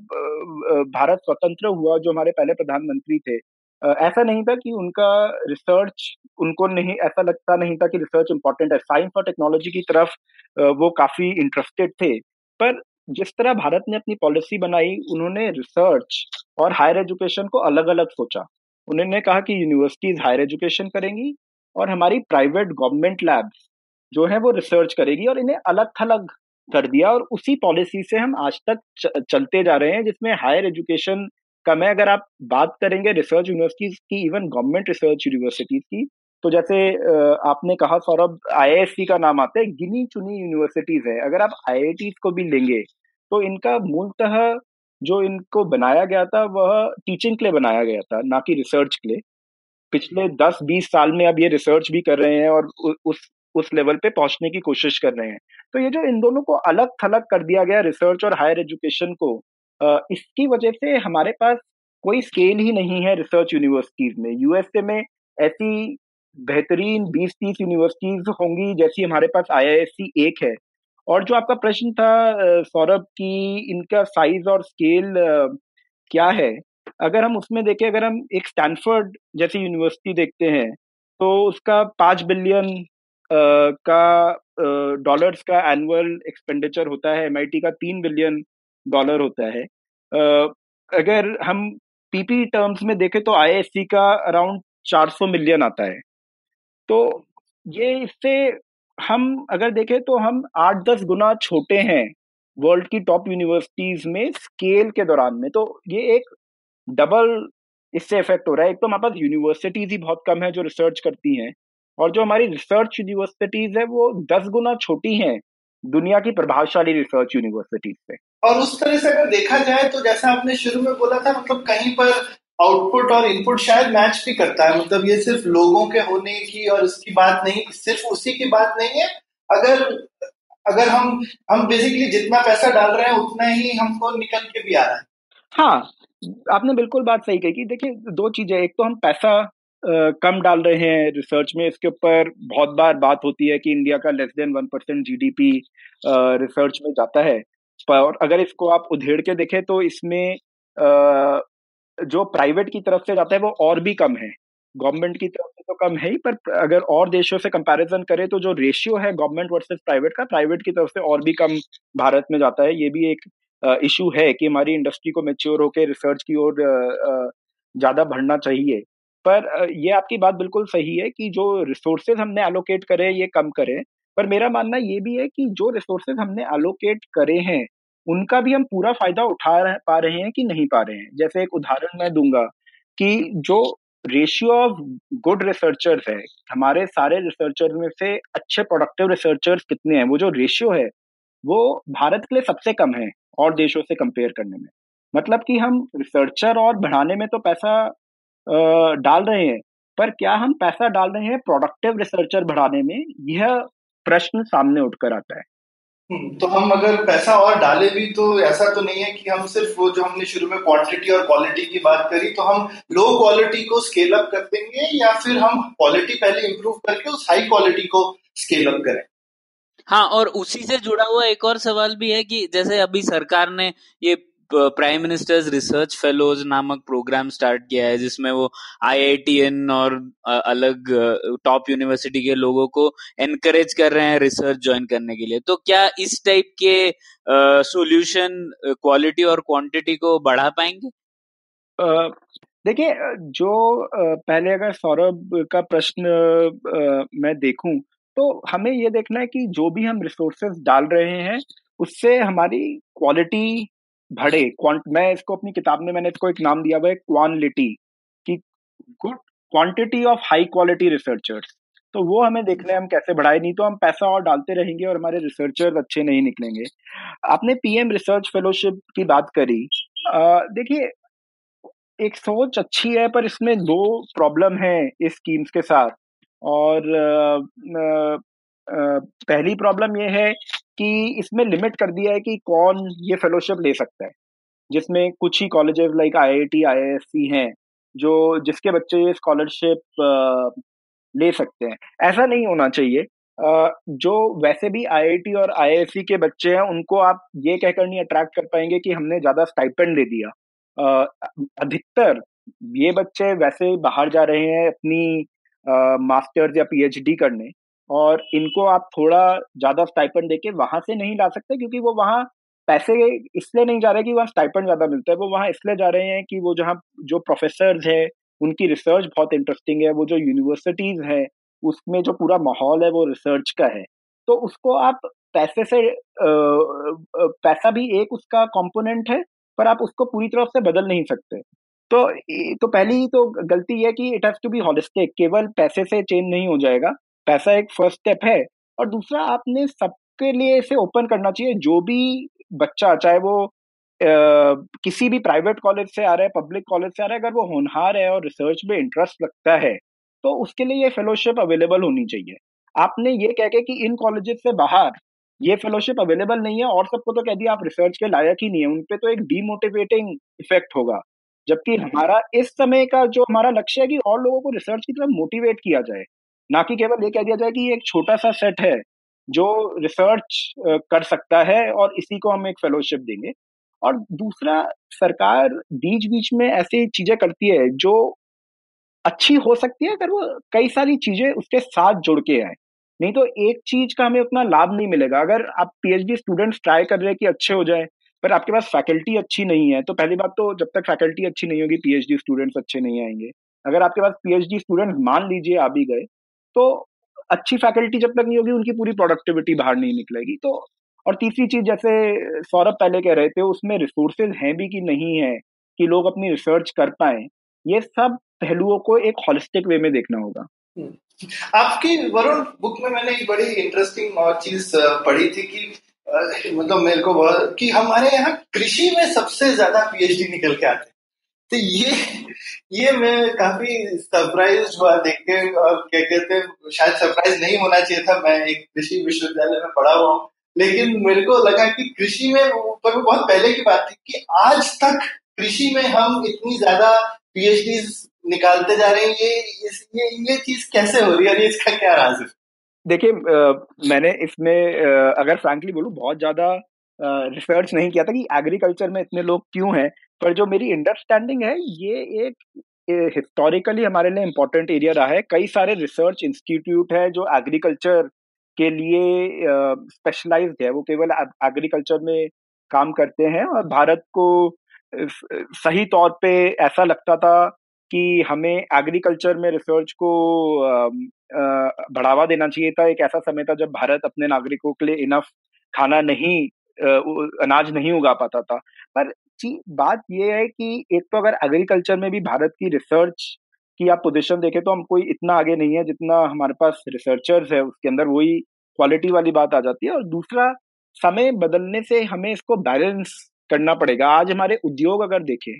भारत स्वतंत्र हुआ, जो हमारे पहले प्रधानमंत्री थे ऐसा नहीं था कि उनका रिसर्च उनको नहीं, ऐसा लगता नहीं था कि रिसर्च इंपॉर्टेंट है। साइंस और टेक्नोलॉजी की तरफ़ वो काफ़ी इंटरेस्टेड थे। पर जिस तरह भारत ने अपनी पॉलिसी बनाई, उन्होंने रिसर्च और हायर एजुकेशन को अलग अलग सोचा। उन्होंने कहा कि यूनिवर्सिटीज हायर एजुकेशन करेंगी और हमारी प्राइवेट गवर्नमेंट लैब्स जो है वो रिसर्च करेगी और इन्हें अलग थलग कर दिया और उसी पॉलिसी से हम आज तक चलते जा रहे हैं, जिसमें हायर एजुकेशन का मैं अगर आप बात करेंगे रिसर्च यूनिवर्सिटीज की इवन गवर्नमेंट रिसर्च यूनिवर्सिटीज की तो जैसे आपने कहा सौरभ आईआईएससी का नाम आता है गिनी चुनी यूनिवर्सिटीज है। अगर आप आई को भी लेंगे तो इनका मूलतः जो इनको बनाया गया था, वह टीचिंग के लिए बनाया गया था, ना कि रिसर्च के लिए। पिछले 10-20 साल में अब ये रिसर्च भी कर रहे हैं और उस उस लेवल पे पहुँचने की कोशिश कर रहे हैं। तो ये जो इन दोनों को अलग थलग कर दिया गया रिसर्च और हायर एजुकेशन को इसकी वजह से हमारे पास कोई स्केल ही नहीं है रिसर्च यूनिवर्सिटीज में। यूएसए में ऐसी बेहतरीन बीस तीस यूनिवर्सिटीज होंगी जैसी हमारे पास आई एक है। और जो आपका प्रश्न था सौरभ, की इनका साइज़ और स्केल क्या है? अगर हम उसमें देखें, अगर हम एक स्टैनफोर्ड जैसी यूनिवर्सिटी देखते हैं तो उसका पाँच बिलियन का डॉलर्स का एनुअल एक्सपेंडिचर होता है एमआईटी का तीन बिलियन डॉलर होता है। अगर हम पीपी टर्म्स में देखें तो आई का अराउंड 400 मिलियन आता है। तो ये इससे हम अगर देखें तो हम आठ दस गुना छोटे हैं वर्ल्ड की टॉप यूनिवर्सिटीज में स्केल के दौरान में। तो ये एक डबल इससे इफ़ेक्ट हो रहा है। एक तो हमारे पास यूनिवर्सिटीज ही बहुत कम है जो रिसर्च करती हैं। और जो हमारी रिसर्च यूनिवर्सिटीज है वो दस गुना छोटी हैं दुनिया की प्रभावशाली रिसर्च यूनिवर्सिटीज से। और उस तरह से अगर देखा जाए तो जैसा आपने शुरू में बोला था मतलब कहीं पर आउटपुट और इनपुट शायद मैच भी करता है। मतलब ये सिर्फ़ लोगों के होने की और इसकी बात नहीं सिर्फ़ उसी की बात नहीं है। अगर अगर हम हम बेसिकली जितना पैसा डाल रहे हैं उतना ही हमको निकल के भी आ रहा है। हाँ आपने बिल्कुल बात सही कही कि देखिए दो चीज़ें एक तो हम पैसा कम डाल रहे हैं रिसर्च में। इसके ऊपर बहुत बार बात होती है कि इंडिया का less than one percent GDP research में जाता है। और अगर इसको आप उधेड़ के देखें तो इसमें जो प्राइवेट की तरफ़ से जाता है वो और भी कम है। गवर्नमेंट की तरफ़ से तो कम है ही, पर अगर और देशों से कंपैरिजन करें तो जो रेशियो है गवर्नमेंट वर्सेस प्राइवेट का प्राइवेट की तरफ़ से और भी कम भारत में जाता है। ये भी एक इशू है कि हमारी इंडस्ट्री को मेच्योर होकर रिसर्च की ओर ज़्यादा बढ़ना चाहिए। पर ये आपकी बात बिल्कुल सही है कि जो रिसोर्सेज हमने एलोकेट करे ये कम करें। पर मेरा मानना ये भी है कि जो रिसोर्सेज हमने एलोकेट करे हैं उनका भी हम पूरा फ़ायदा उठा रहे, पा रहे हैं कि नहीं पा रहे हैं? जैसे एक उदाहरण मैं दूँगा कि जो रेशियो ऑफ़ गुड रिसर्चर्स है हमारे सारे रिसर्चर में से अच्छे प्रोडक्टिव रिसर्चर्स कितने हैं? वो जो रेशियो है वो भारत के लिए सबसे कम है और देशों से कंपेयर करने में। मतलब कि हम रिसर्चर और बढ़ाने में तो पैसा डाल रहे हैं। पर क्या हम पैसा डाल रहे हैं प्रोडक्टिव रिसर्चर बढ़ाने में? यह प्रश्न सामने उठकर आता है। हम्म, तो हम अगर पैसा और डाले भी तो ऐसा तो नहीं है कि हम सिर्फ़ वो जो हमने शुरू में क्वांटिटी और क्वालिटी की बात करी तो हम लो क्वालिटी को स्केल अप कर देंगे या फिर हम क्वालिटी पहले इंप्रूव करके उस हाई क्वालिटी को स्केल अप करें। हाँ और उसी से जुड़ा हुआ एक और सवाल भी है कि जैसे अभी सरकार ने ये प्राइम मिनिस्टर्स रिसर्च फेलोज नामक प्रोग्राम स्टार्ट किया है, जिसमें वो आईआईटीएन और अलग टॉप यूनिवर्सिटी के लोगों को एनकरेज कर रहे हैं रिसर्च ज्वाइन करने के लिए। तो क्या इस टाइप के सॉल्यूशन क्वालिटी और क्वांटिटी को बढ़ा पाएँगे? देखिए जो पहले अगर सौरभ का प्रश्न मैं देखूँ तो हमें ये देखना है कि जो भी हम रिसोर्सेज डाल रहे हैं, उससे हमारी क्वालिटी बढ़े मैं इसको अपनी किताब में मैंने इसको एक नाम दिया हुआ है क्वालिटी की good quantity of high quality researchers तो वो हमें देखना है हम कैसे बढ़ाए नहीं तो हम पैसा और डालते रहेंगे और हमारे रिसर्चर्स अच्छे नहीं निकलेंगे। आपने पीएम रिसर्च फेलोशिप की बात करी देखिए एक सोच अच्छी है पर इसमें दो प्रॉब्लम है इस स्कीम्स के साथ। और पहली प्रॉब्लम ये है कि इसमें लिमिट कर दिया है कि कौन ये फेलोशिप ले सकता है। जिसमें कुछ ही कॉलेजेस लाइक आईआईटी आईआईएससी हैं, जो जिसके बच्चे ये स्कॉलरशिप ले सकते हैं। ऐसा नहीं होना चाहिए। जो वैसे भी आईआईटी और आईआईएससी के बच्चे हैं, उनको आप ये कहकर नहीं अट्रैक्ट कर पाएँगे कि हमने ज़्यादा स्टाइपेंड दे दिया। अधिकतर ये बच्चे वैसे बाहर जा रहे हैं अपनी मास्टर्स या पीएचडी करने। और इनको आप थोड़ा ज़्यादा स्टाइपेंड देके वहाँ से नहीं ला सकते क्योंकि वो वहाँ पैसे इसलिए नहीं जा रहे कि वहाँ स्टाइपन ज़्यादा मिलता है। वो वहाँ इसलिए जा रहे हैं कि वो जहाँ जो प्रोफेसर है, उनकी रिसर्च बहुत इंटरेस्टिंग है। वो जो यूनिवर्सिटीज है, उसमें जो पूरा माहौल है वो रिसर्च का है। तो उसको आप पैसे से पैसा भी एक उसका कंपोनेंट है, पर आप उसको पूरी तरह से बदल नहीं सकते। तो तो पहली तो गलती है कि it has to be holistic केवल पैसे से चेंज नहीं हो जाएगा। पैसा एक फ़र्स्ट स्टेप है। और दूसरा आपने सबके लिए इसे ओपन करना चाहिए। जो भी बच्चा चाहे वो आ, किसी भी प्राइवेट कॉलेज से आ रहा है पब्लिक कॉलेज से आ रहा है अगर वो होनहार है और रिसर्च में इंटरेस्ट लगता है तो उसके लिए ये फेलोशिप अवेलेबल होनी चाहिए। आपने ये कह के कि इन कॉलेजेस से बाहर ये फेलोशिप अवेलेबल नहीं है और सबको तो कह दिया आप रिसर्च के लायक ही नहीं है। उनपे तो एक डीमोटिवेटिंग इफ़ेक्ट होगा। जबकि हमारा इस समय का जो हमारा लक्ष्य है कि और लोगों को रिसर्च की तरफ़ मोटिवेट किया जाए। ना कि केवल ये कह दिया जाए कि ये एक छोटा सा सेट है जो रिसर्च कर सकता है और इसी को हम एक फेलोशिप देंगे। और दूसरा, सरकार बीच बीच में ऐसी चीज़ें करती है जो अच्छी हो सकती है अगर वो कई सारी चीज़ें उसके साथ जुड़ के आए। नहीं तो एक चीज़ का हमें उतना लाभ नहीं मिलेगा। अगर आप पीएचडी स्टूडेंट्स ट्राई कर रहे हैं कि अच्छे हो जाए, पर आपके पास फैकल्टी अच्छी नहीं है तो पहली बात तो जब तक फैकल्टी अच्छी नहीं होगी पीएचडी स्टूडेंट्स अच्छे नहीं आएँगे। अगर आपके पास पीएचडी स्टूडेंट्स मान लीजिए आ भी गए तो अच्छी फैकल्टी जब तक नहीं होगी, उनकी पूरी प्रोडक्टिविटी बाहर नहीं निकलेगी। तो और तीसरी चीज़, जैसे सौरभ पहले कह रहे थे, उसमें रिसोर्सेज हैं भी कि नहीं है, कि लोग अपनी रिसर्च कर पाए, ये सब पहलुओं को एक हॉलिस्टिक वे में देखना होगा। हम्म। आपकी वरुण बुक में मैंने एक बड़ी इंटरेस्टिंग और चीज़ पढ़ी थी कि मतलब मेरे को कि हमारे यहाँ कृषि में सबसे ज़्यादा पीएचडी निकल के आते तो ये ये मैं काफ़ी सरप्राइज़ हुआ देख के और क्या कहते हैं, शायद सरप्राइज़ नहीं होना चाहिए था। मैं एक कृषि विश्वविद्यालय में पढ़ा हुआ हूँ। लेकिन मेरे को लगा कि कृषि में, पर बहुत पहले की बात थी कि आज तक कृषि में हम इतनी ज़्यादा पीएचडी निकालते जा रहे हैं। ये ये ये चीज़ कैसे हो रही है इसका क्या राज है? देखिए मैंने इसमें अगर फ्रैंकली बोलूँ, बहुत ज़्यादा रिसर्च नहीं किया था कि एग्रीकल्चर में इतने लोग क्यों हैं। पर जो मेरी अंडरस्टैंडिंग है, ये एक हिस्टोरिकली हमारे लिए इम्पोर्टेंट एरिया रहा है। कई सारे रिसर्च इंस्टीट्यूट है जो एग्रीकल्चर के लिए स्पेशलाइज्ड है। वो केवल एग्रीकल्चर में काम करते हैं और भारत को सही तौर पे ऐसा लगता था कि हमें एग्रीकल्चर में रिसर्च को बढ़ावा देना चाहिए था। एक ऐसा समय था जब भारत अपने नागरिकों के लिए इनफ खाना नहीं अनाज नहीं उगा पाता था। पर बात ये है कि एक तो अगर एग्रीकल्चर में भी भारत की रिसर्च की आप पोजीशन देखें तो हम कोई इतना आगे नहीं है जितना हमारे पास रिसर्चर्स है, उसके अंदर वही क्वालिटी वाली बात आ जाती है। और दूसरा, समय बदलने से हमें इसको बैलेंस करना पड़ेगा। आज हमारे उद्योग अगर देखें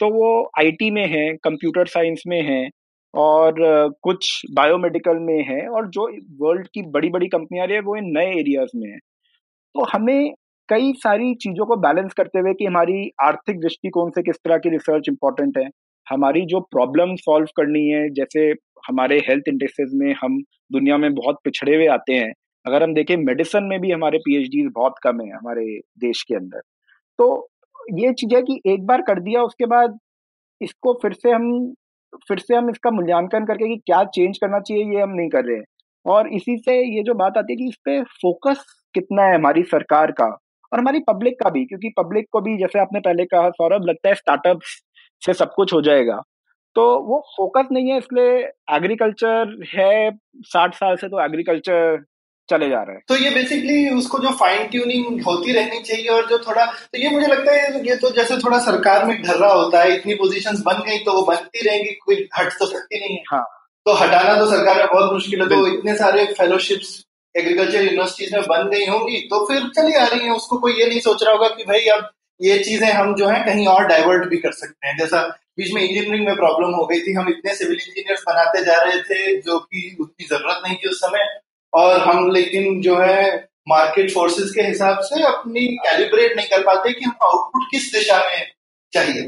तो वो आईटी में है कंप्यूटर साइंस में है और कुछ बायोमेडिकल में है और जो वर्ल्ड की बड़ी बड़ी कंपनियाँ रही है, वो इन नए एरियाज़ में है। तो हमें कई सारी चीज़ों को बैलेंस करते हुए कि हमारी आर्थिक दृष्टिकोण से किस तरह की रिसर्च इंपॉर्टेंट है। हमारी जो प्रॉब्लम सॉल्व करनी है, जैसे हमारे हेल्थ इंडस्ट्रीज़ में हम दुनिया में बहुत पिछड़े हुए आते हैं, अगर हम देखें मेडिसिन में भी हमारे पीएचडी बहुत कम है हमारे देश के अंदर। तो ये चीज़ है कि एक बार कर दिया, उसके बाद इसको फिर से हम, फिर से हम इसका मूल्यांकन करके कि क्या चेंज करना चाहिए, ये हम नहीं कर रहे हैं। और इसी से ये जो बात आती है कि इस पे फोकस कितना है हमारी सरकार का और हमारी पब्लिक का भी क्योंकि पब्लिक को भी जैसे आपने पहले कहा सौरभ लगता है स्टार्टअप से सब कुछ हो जाएगा। तो वो फोकस नहीं है इसलिए एग्रीकल्चर है साठ साल से तो एग्रीकल्चर चले जा रहे हैं। तो ये बेसिकली उसको जो फाइन ट्यूनिंग होती रहनी चाहिए और जो थोड़ा तो ये मुझे लगता है ये तो जैसे थोड़ा सरकार में ढर्रा होता है इतनी पोजीशंस बन गई तो वो बनती रहेंगी कोई हट तो सकती नहीं है। हाँ। तो हटाना तो सरकार में बहुत मुश्किल है तो इतने सारे फेलोशिप्स एग्रीकल्चर यूनिवर्सिटीज में बन गई होंगी तो फिर चली आ रही है। उसको कोई ये नहीं सोच रहा होगा कि भाई अब ये चीज़ें हम जो है कहीं और डाइवर्ट भी कर सकते हैं। जैसा बीच में इंजीनियरिंग में प्रॉब्लम हो गई थी, हम इतने सिविल इंजीनियर्स बनाते जा रहे थे जो कि उतनी ज़रूरत नहीं थी उस समय, और हम लेकिन जो है मार्केट फोर्सेस के हिसाब से अपनी कैलिब्रेट नहीं कर पाते कि हम आउटपुट किस दिशा में चाहिए।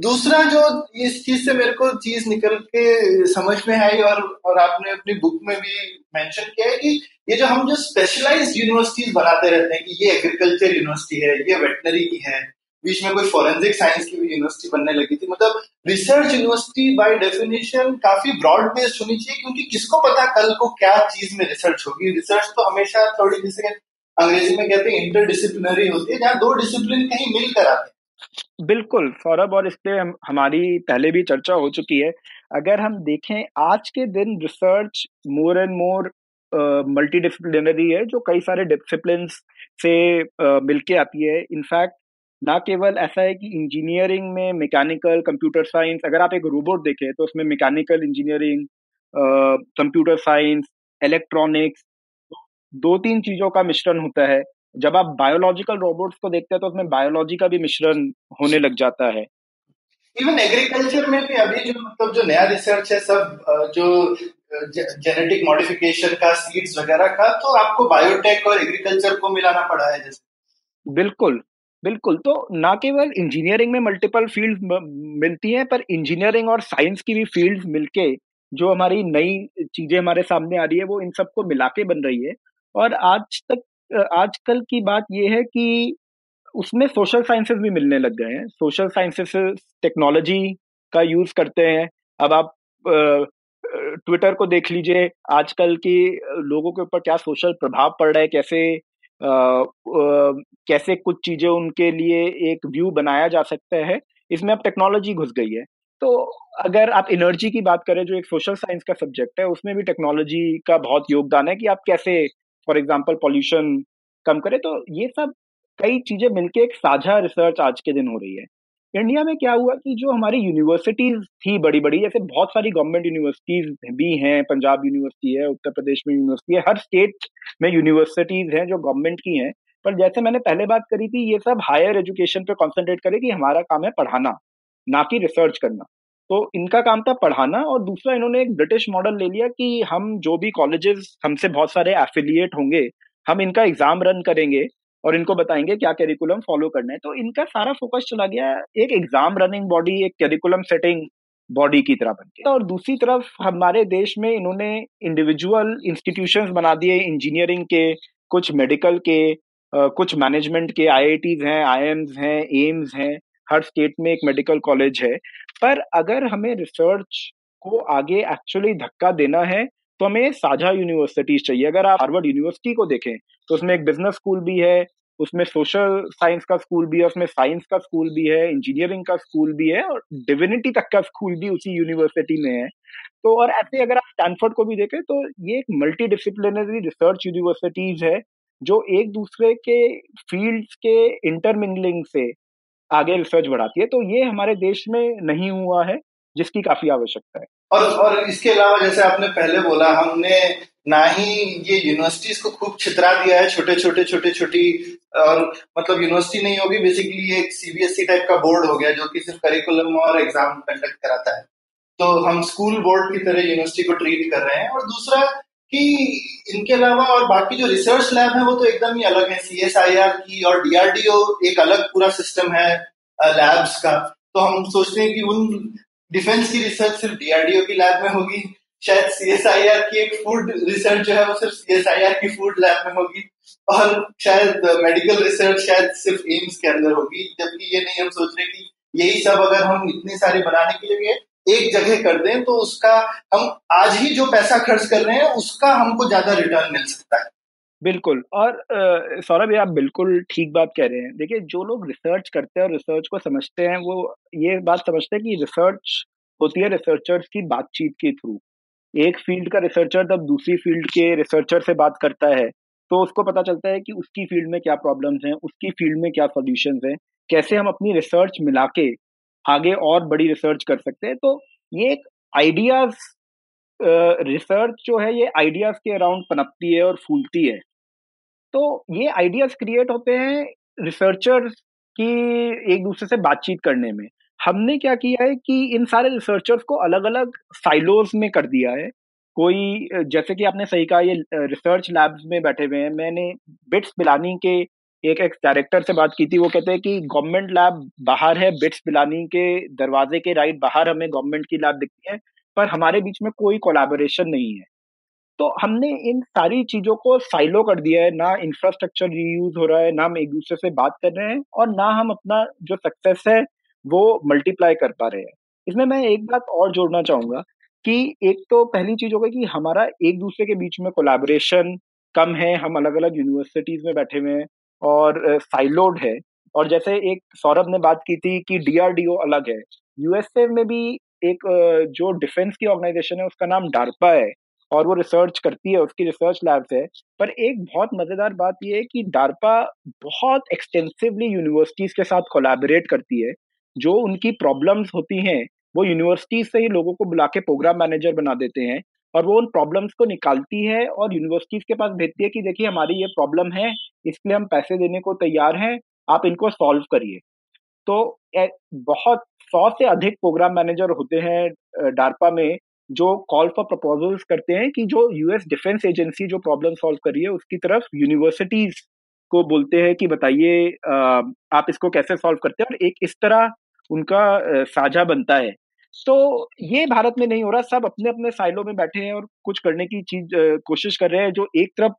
दूसरा जो इस चीज़ से मेरे को चीज़ निकल के समझ में आई और और आपने अपनी बुक में भी मेंशन किया है कि ये जो हम जो स्पेशलाइज्ड यूनिवर्सिटीज बनाते रहते हैं कि ये एग्रीकल्चर यूनिवर्सिटी है, ये वेटनरी की है, बीच में कोई फॉरेंसिक साइंस की भी यूनिवर्सिटी बनने लगी थी। मतलब रिसर्च यूनिवर्सिटी बाय डेफिनेशन काफ़ी ब्रॉड बेस्ड होनी चाहिए क्योंकि किसको पता कल को क्या चीज़ में रिसर्च होगी। रिसर्च तो हमेशा थोड़ी, जैसे अंग्रेज़ी में कहते हैं इंटरडिसिप्लिनरी होती है, जहाँ दो डिसिप्लिन कहीं मिलकर आते हैं। बिल्कुल सौरभ और इस पे हम, हमारी पहले भी चर्चा हो चुकी है। अगर हम देखें आज के दिन research more and more multidisciplinary है जो कई सारे डिसिप्लिन से मिलके आती है। इनफैक्ट ना केवल ऐसा है कि इंजीनियरिंग में मैकेनिकल कंप्यूटर साइंस अगर आप एक रोबोट देखें तो उसमें mechanical engineering computer science electronics दो तीन चीज़ों का मिश्रण होता है। जब आप बायोलॉजिकल रोबोट्स को देखते हैं तो उसमें बायोलॉजी का भी मिश्रण होने लग जाता है। इवन एग्रीकल्चर में भी अभी जो मतलब जो नया रिसर्च है सब जो जेनेटिक मॉडिफिकेशन का सीड्स वगैरह का तो आपको बायोटेक और एग्रीकल्चर को मिलाना पड़ा है जैसे। बिल्कुल बिल्कुल। तो ना केवल इंजीनियरिंग में मल्टीपल फ़ील्ड मिलती हैं पर इंजीनियरिंग और साइंस की भी फ़ील्ड मिलके जो हमारी नई चीज़ें हमारे सामने आ रही है वो इन सबको मिला के बन रही है। और आज तक आजकल की बात यह है कि उसमें सोशल साइंसेस भी मिलने लग गए हैं। सोशल साइंसेस टेक्नोलॉजी का यूज़ करते हैं। अब आप ट्विटर को देख लीजिए आजकल की लोगों के ऊपर क्या सोशल प्रभाव पड़ रहा है कैसे आ, आ, कैसे कुछ चीज़ें उनके लिए एक व्यू बनाया जा सकता है इसमें अब टेक्नोलॉजी घुस गई है। तो अगर आप एनर्जी की बात करें जो एक सोशल साइंस का सब्जेक्ट है उसमें भी टेक्नोलॉजी का बहुत योगदान है कि आप कैसे फॉर एग्ज़ाम्पल पॉल्यूशन कम करे तो ये सब कई चीज़ें मिलके एक साझा रिसर्च आज के दिन हो रही है। इंडिया में क्या हुआ कि जो हमारी यूनिवर्सिटीज थी बड़ी बड़ी जैसे बहुत सारी गवर्नमेंट यूनिवर्सिटीज भी हैं, पंजाब यूनिवर्सिटी है, उत्तर प्रदेश में यूनिवर्सिटी है, हर स्टेट में यूनिवर्सिटीज हैं जो गवर्नमेंट की हैं। पर जैसे मैंने पहले बात करी थी, ये सब हायर एजुकेशन पे कॉन्सेंट्रेट करे कि हमारा काम है पढ़ाना, ना कि रिसर्च करना। तो इनका काम था पढ़ाना और दूसरा इन्होंने एक ब्रिटिश मॉडल ले लिया कि हम जो भी कॉलेजेस हमसे बहुत सारे एफिलिएट होंगे, हम इनका एग्ज़ाम रन करेंगे और इनको बताएँगे क्या करिकुलम फॉलो करना है। तो इनका सारा फोकस चला गया एक एग्ज़ाम रनिंग बॉडी एक करिकुलम सेटिंग बॉडी की तरह बन गया और दूसरी तरफ़ हमारे देश में इन्होंने इंडिविजुअल इंस्टीट्यूशन बना दिए इंजीनियरिंग के, कुछ मेडिकल के कुछ मैनेजमेंट के आई हैं आई हैं एम्स हैं, हर स्टेट में एक मेडिकल कॉलेज है। पर अगर हमें रिसर्च को आगे एक्चुअली धक्का देना है तो हमें साझा यूनिवर्सिटीज चाहिए। अगर आप हार्वर्ड यूनिवर्सिटी को देखें तो उसमें एक बिज़नेस स्कूल भी है, उसमें सोशल साइंस का स्कूल भी है, उसमें साइंस का स्कूल भी है इंजीनियरिंग का स्कूल भी है, और डिविनिटी तक का स्कूल भी उसी यूनिवर्सिटी में है। तो और ऐसे अगर आप स्टैनफोर्ड को भी देखें तो ये एक मल्टी डिसिप्लिनरी रिसर्च यूनिवर्सिटीज है, जो एक दूसरे के फील्ड्स के इंटरमिंगलिंग से आगे रिसर्च बढ़ाती है तो ये हमारे देश में नहीं हुआ है, जिसकी काफ़ी आवश्यकता है। और और इसके अलावा जैसे आपने पहले बोला, हमने ना ही ये यूनिवर्सिटीज को खूब छितरा दिया है, छोटे छोटे छोटे, छोटी, और मतलब यूनिवर्सिटी नहीं होगी बेसिकली एक सीबीएसई टाइप का बोर्ड हो गया, जो कि सिर्फ़ करिकुलम और एग्ज़ाम कंडक्ट कराता है। तो हम स्कूल बोर्ड की तरह यूनिवर्सिटी को ट्रीट कर रहे हैं, और दूसरा कि इनके अलावा और बाकी जो रिसर्च लैब है, वो तो एकदम ही अलग है। सी एस आई आर की और डीआरडीओ एक अलग पूरा सिस्टम है लैब्स का। तो हम सोचते हैं कि उन डिफेंस की रिसर्च सिर्फ़ डीआरडीओ की लैब में होगी, शायद सी एस आई आर की एक फ़ूड रिसर्च जो है, वो सिर्फ़ सी एस आई आर की फ़ूड लैब में होगी, और शायद मेडिकल रिसर्च शायद सिर्फ़ एम्स के अंदर होगी। जबकि ये नहीं, हम सोच रहे कि यही सब अगर हम इतने सारे बनाने के लिए एक जगह कर दें तो उसका हम आज ही जो पैसा खर्च कर रहे हैं, उसका हमको ज़्यादा रिटर्न मिल सकता है। बिल्कुल। और सौरभ आप बिल्कुल ठीक बात कह रहे हैं। देखिए, जो लोग रिसर्च करते हैं और रिसर्च को समझते हैं, वो ये बात समझते हैं कि रिसर्च होती है रिसर्चर्स की बातचीत के थ्रू एक फ़ील्ड का रिसर्चर जब दूसरी फ़ील्ड के रिसर्चर से बात करता है तो उसको पता चलता है कि उसकी फ़ील्ड में क्या प्रॉब्लम्स हैं, उसकी फ़ील्ड में क्या सॉल्यूशंस हैं, कैसे हम अपनी रिसर्च मिला के आगे और बड़ी रिसर्च कर सकते हैं। तो ये एक आइडियाज़ रिसर्च जो है, ये आइडियाज़ के अराउंड पनपती है और फूलती है। तो ये आइडियाज़ क्रिएट होते हैं रिसर्चर्स की एक दूसरे से बातचीत करने में। हमने क्या किया है कि इन सारे रिसर्चर्स को अलग अलग साइलोज में कर दिया है। कोई, जैसे कि आपने सही कहा, ये रिसर्च लैब्स में बैठे हुए हैं। मैंने बिट्स पिलानी के एक एक डायरेक्टर से बात की थी, वो कहते हैं कि गवर्नमेंट लैब बाहर है बिट्स पिलानी के दरवाजे के राइट बाहर हमें गवर्नमेंट की लैब दिखती है, पर हमारे बीच में कोई कोलैबोरेशन नहीं है। तो हमने इन सारी चीज़ों को साइलो कर दिया है, ना इंफ्रास्ट्रक्चर रीयूज हो रहा है, ना हम एक दूसरे से बात कर रहे हैं, और ना हम अपना जो सक्सेस है, वो मल्टीप्लाई कर पा रहे हैं। इसमें मैं एक बात और जोड़ना चाहूँगा कि एक तो पहली चीज़ होगा कि हमारा एक दूसरे के बीच में कोलैबोरेशन कम है, हम अलग अलग यूनिवर्सिटीज में बैठे हुए हैं और साइलोड है। और जैसे एक सौरभ ने बात की थी कि डीआरडीओ अलग है। यूएसए में भी एक जो डिफेंस की ऑर्गेनाइजेशन है, उसका नाम डार्पा है और वो रिसर्च करती है, उसकी रिसर्च लैब्स है। पर एक बहुत मज़ेदार बात यह है कि डार्पा बहुत एक्सटेंसिवली यूनिवर्सिटीज के साथ कोलैबोरेट करती है। जो उनकी प्रॉब्लम्स होती हैं, वो यूनिवर्सिटीज से ही लोगों को बुला के प्रोग्राम मैनेजर बना देते हैं। और वो उन प्रॉब्लम्स को निकालती है और यूनिवर्सिटीज के पास भेजती है कि देखिए, हमारी ये प्रॉब्लम है इसलिए हम पैसे देने को तैयार हैं, आप इनको सॉल्व करिए। तो बहुत सौ से अधिक प्रोग्राम मैनेजर होते हैं डार्पा में, जो कॉल फॉर प्रपोजल्स करते हैं कि जो यूएस डिफेंस एजेंसी जो प्रॉब्लम सॉल्व कर रही है, उसकी तरफ़ यूनिवर्सिटीज को बोलते हैं कि बताइए आप इसको कैसे सॉल्व करते हैं? और एक इस तरह उनका साझा बनता है। तो ये भारत में नहीं हो रहा। सब अपने अपने साइलों में बैठे हैं और कुछ करने की चीज़ कोशिश कर रहे हैं। जो एक तरफ़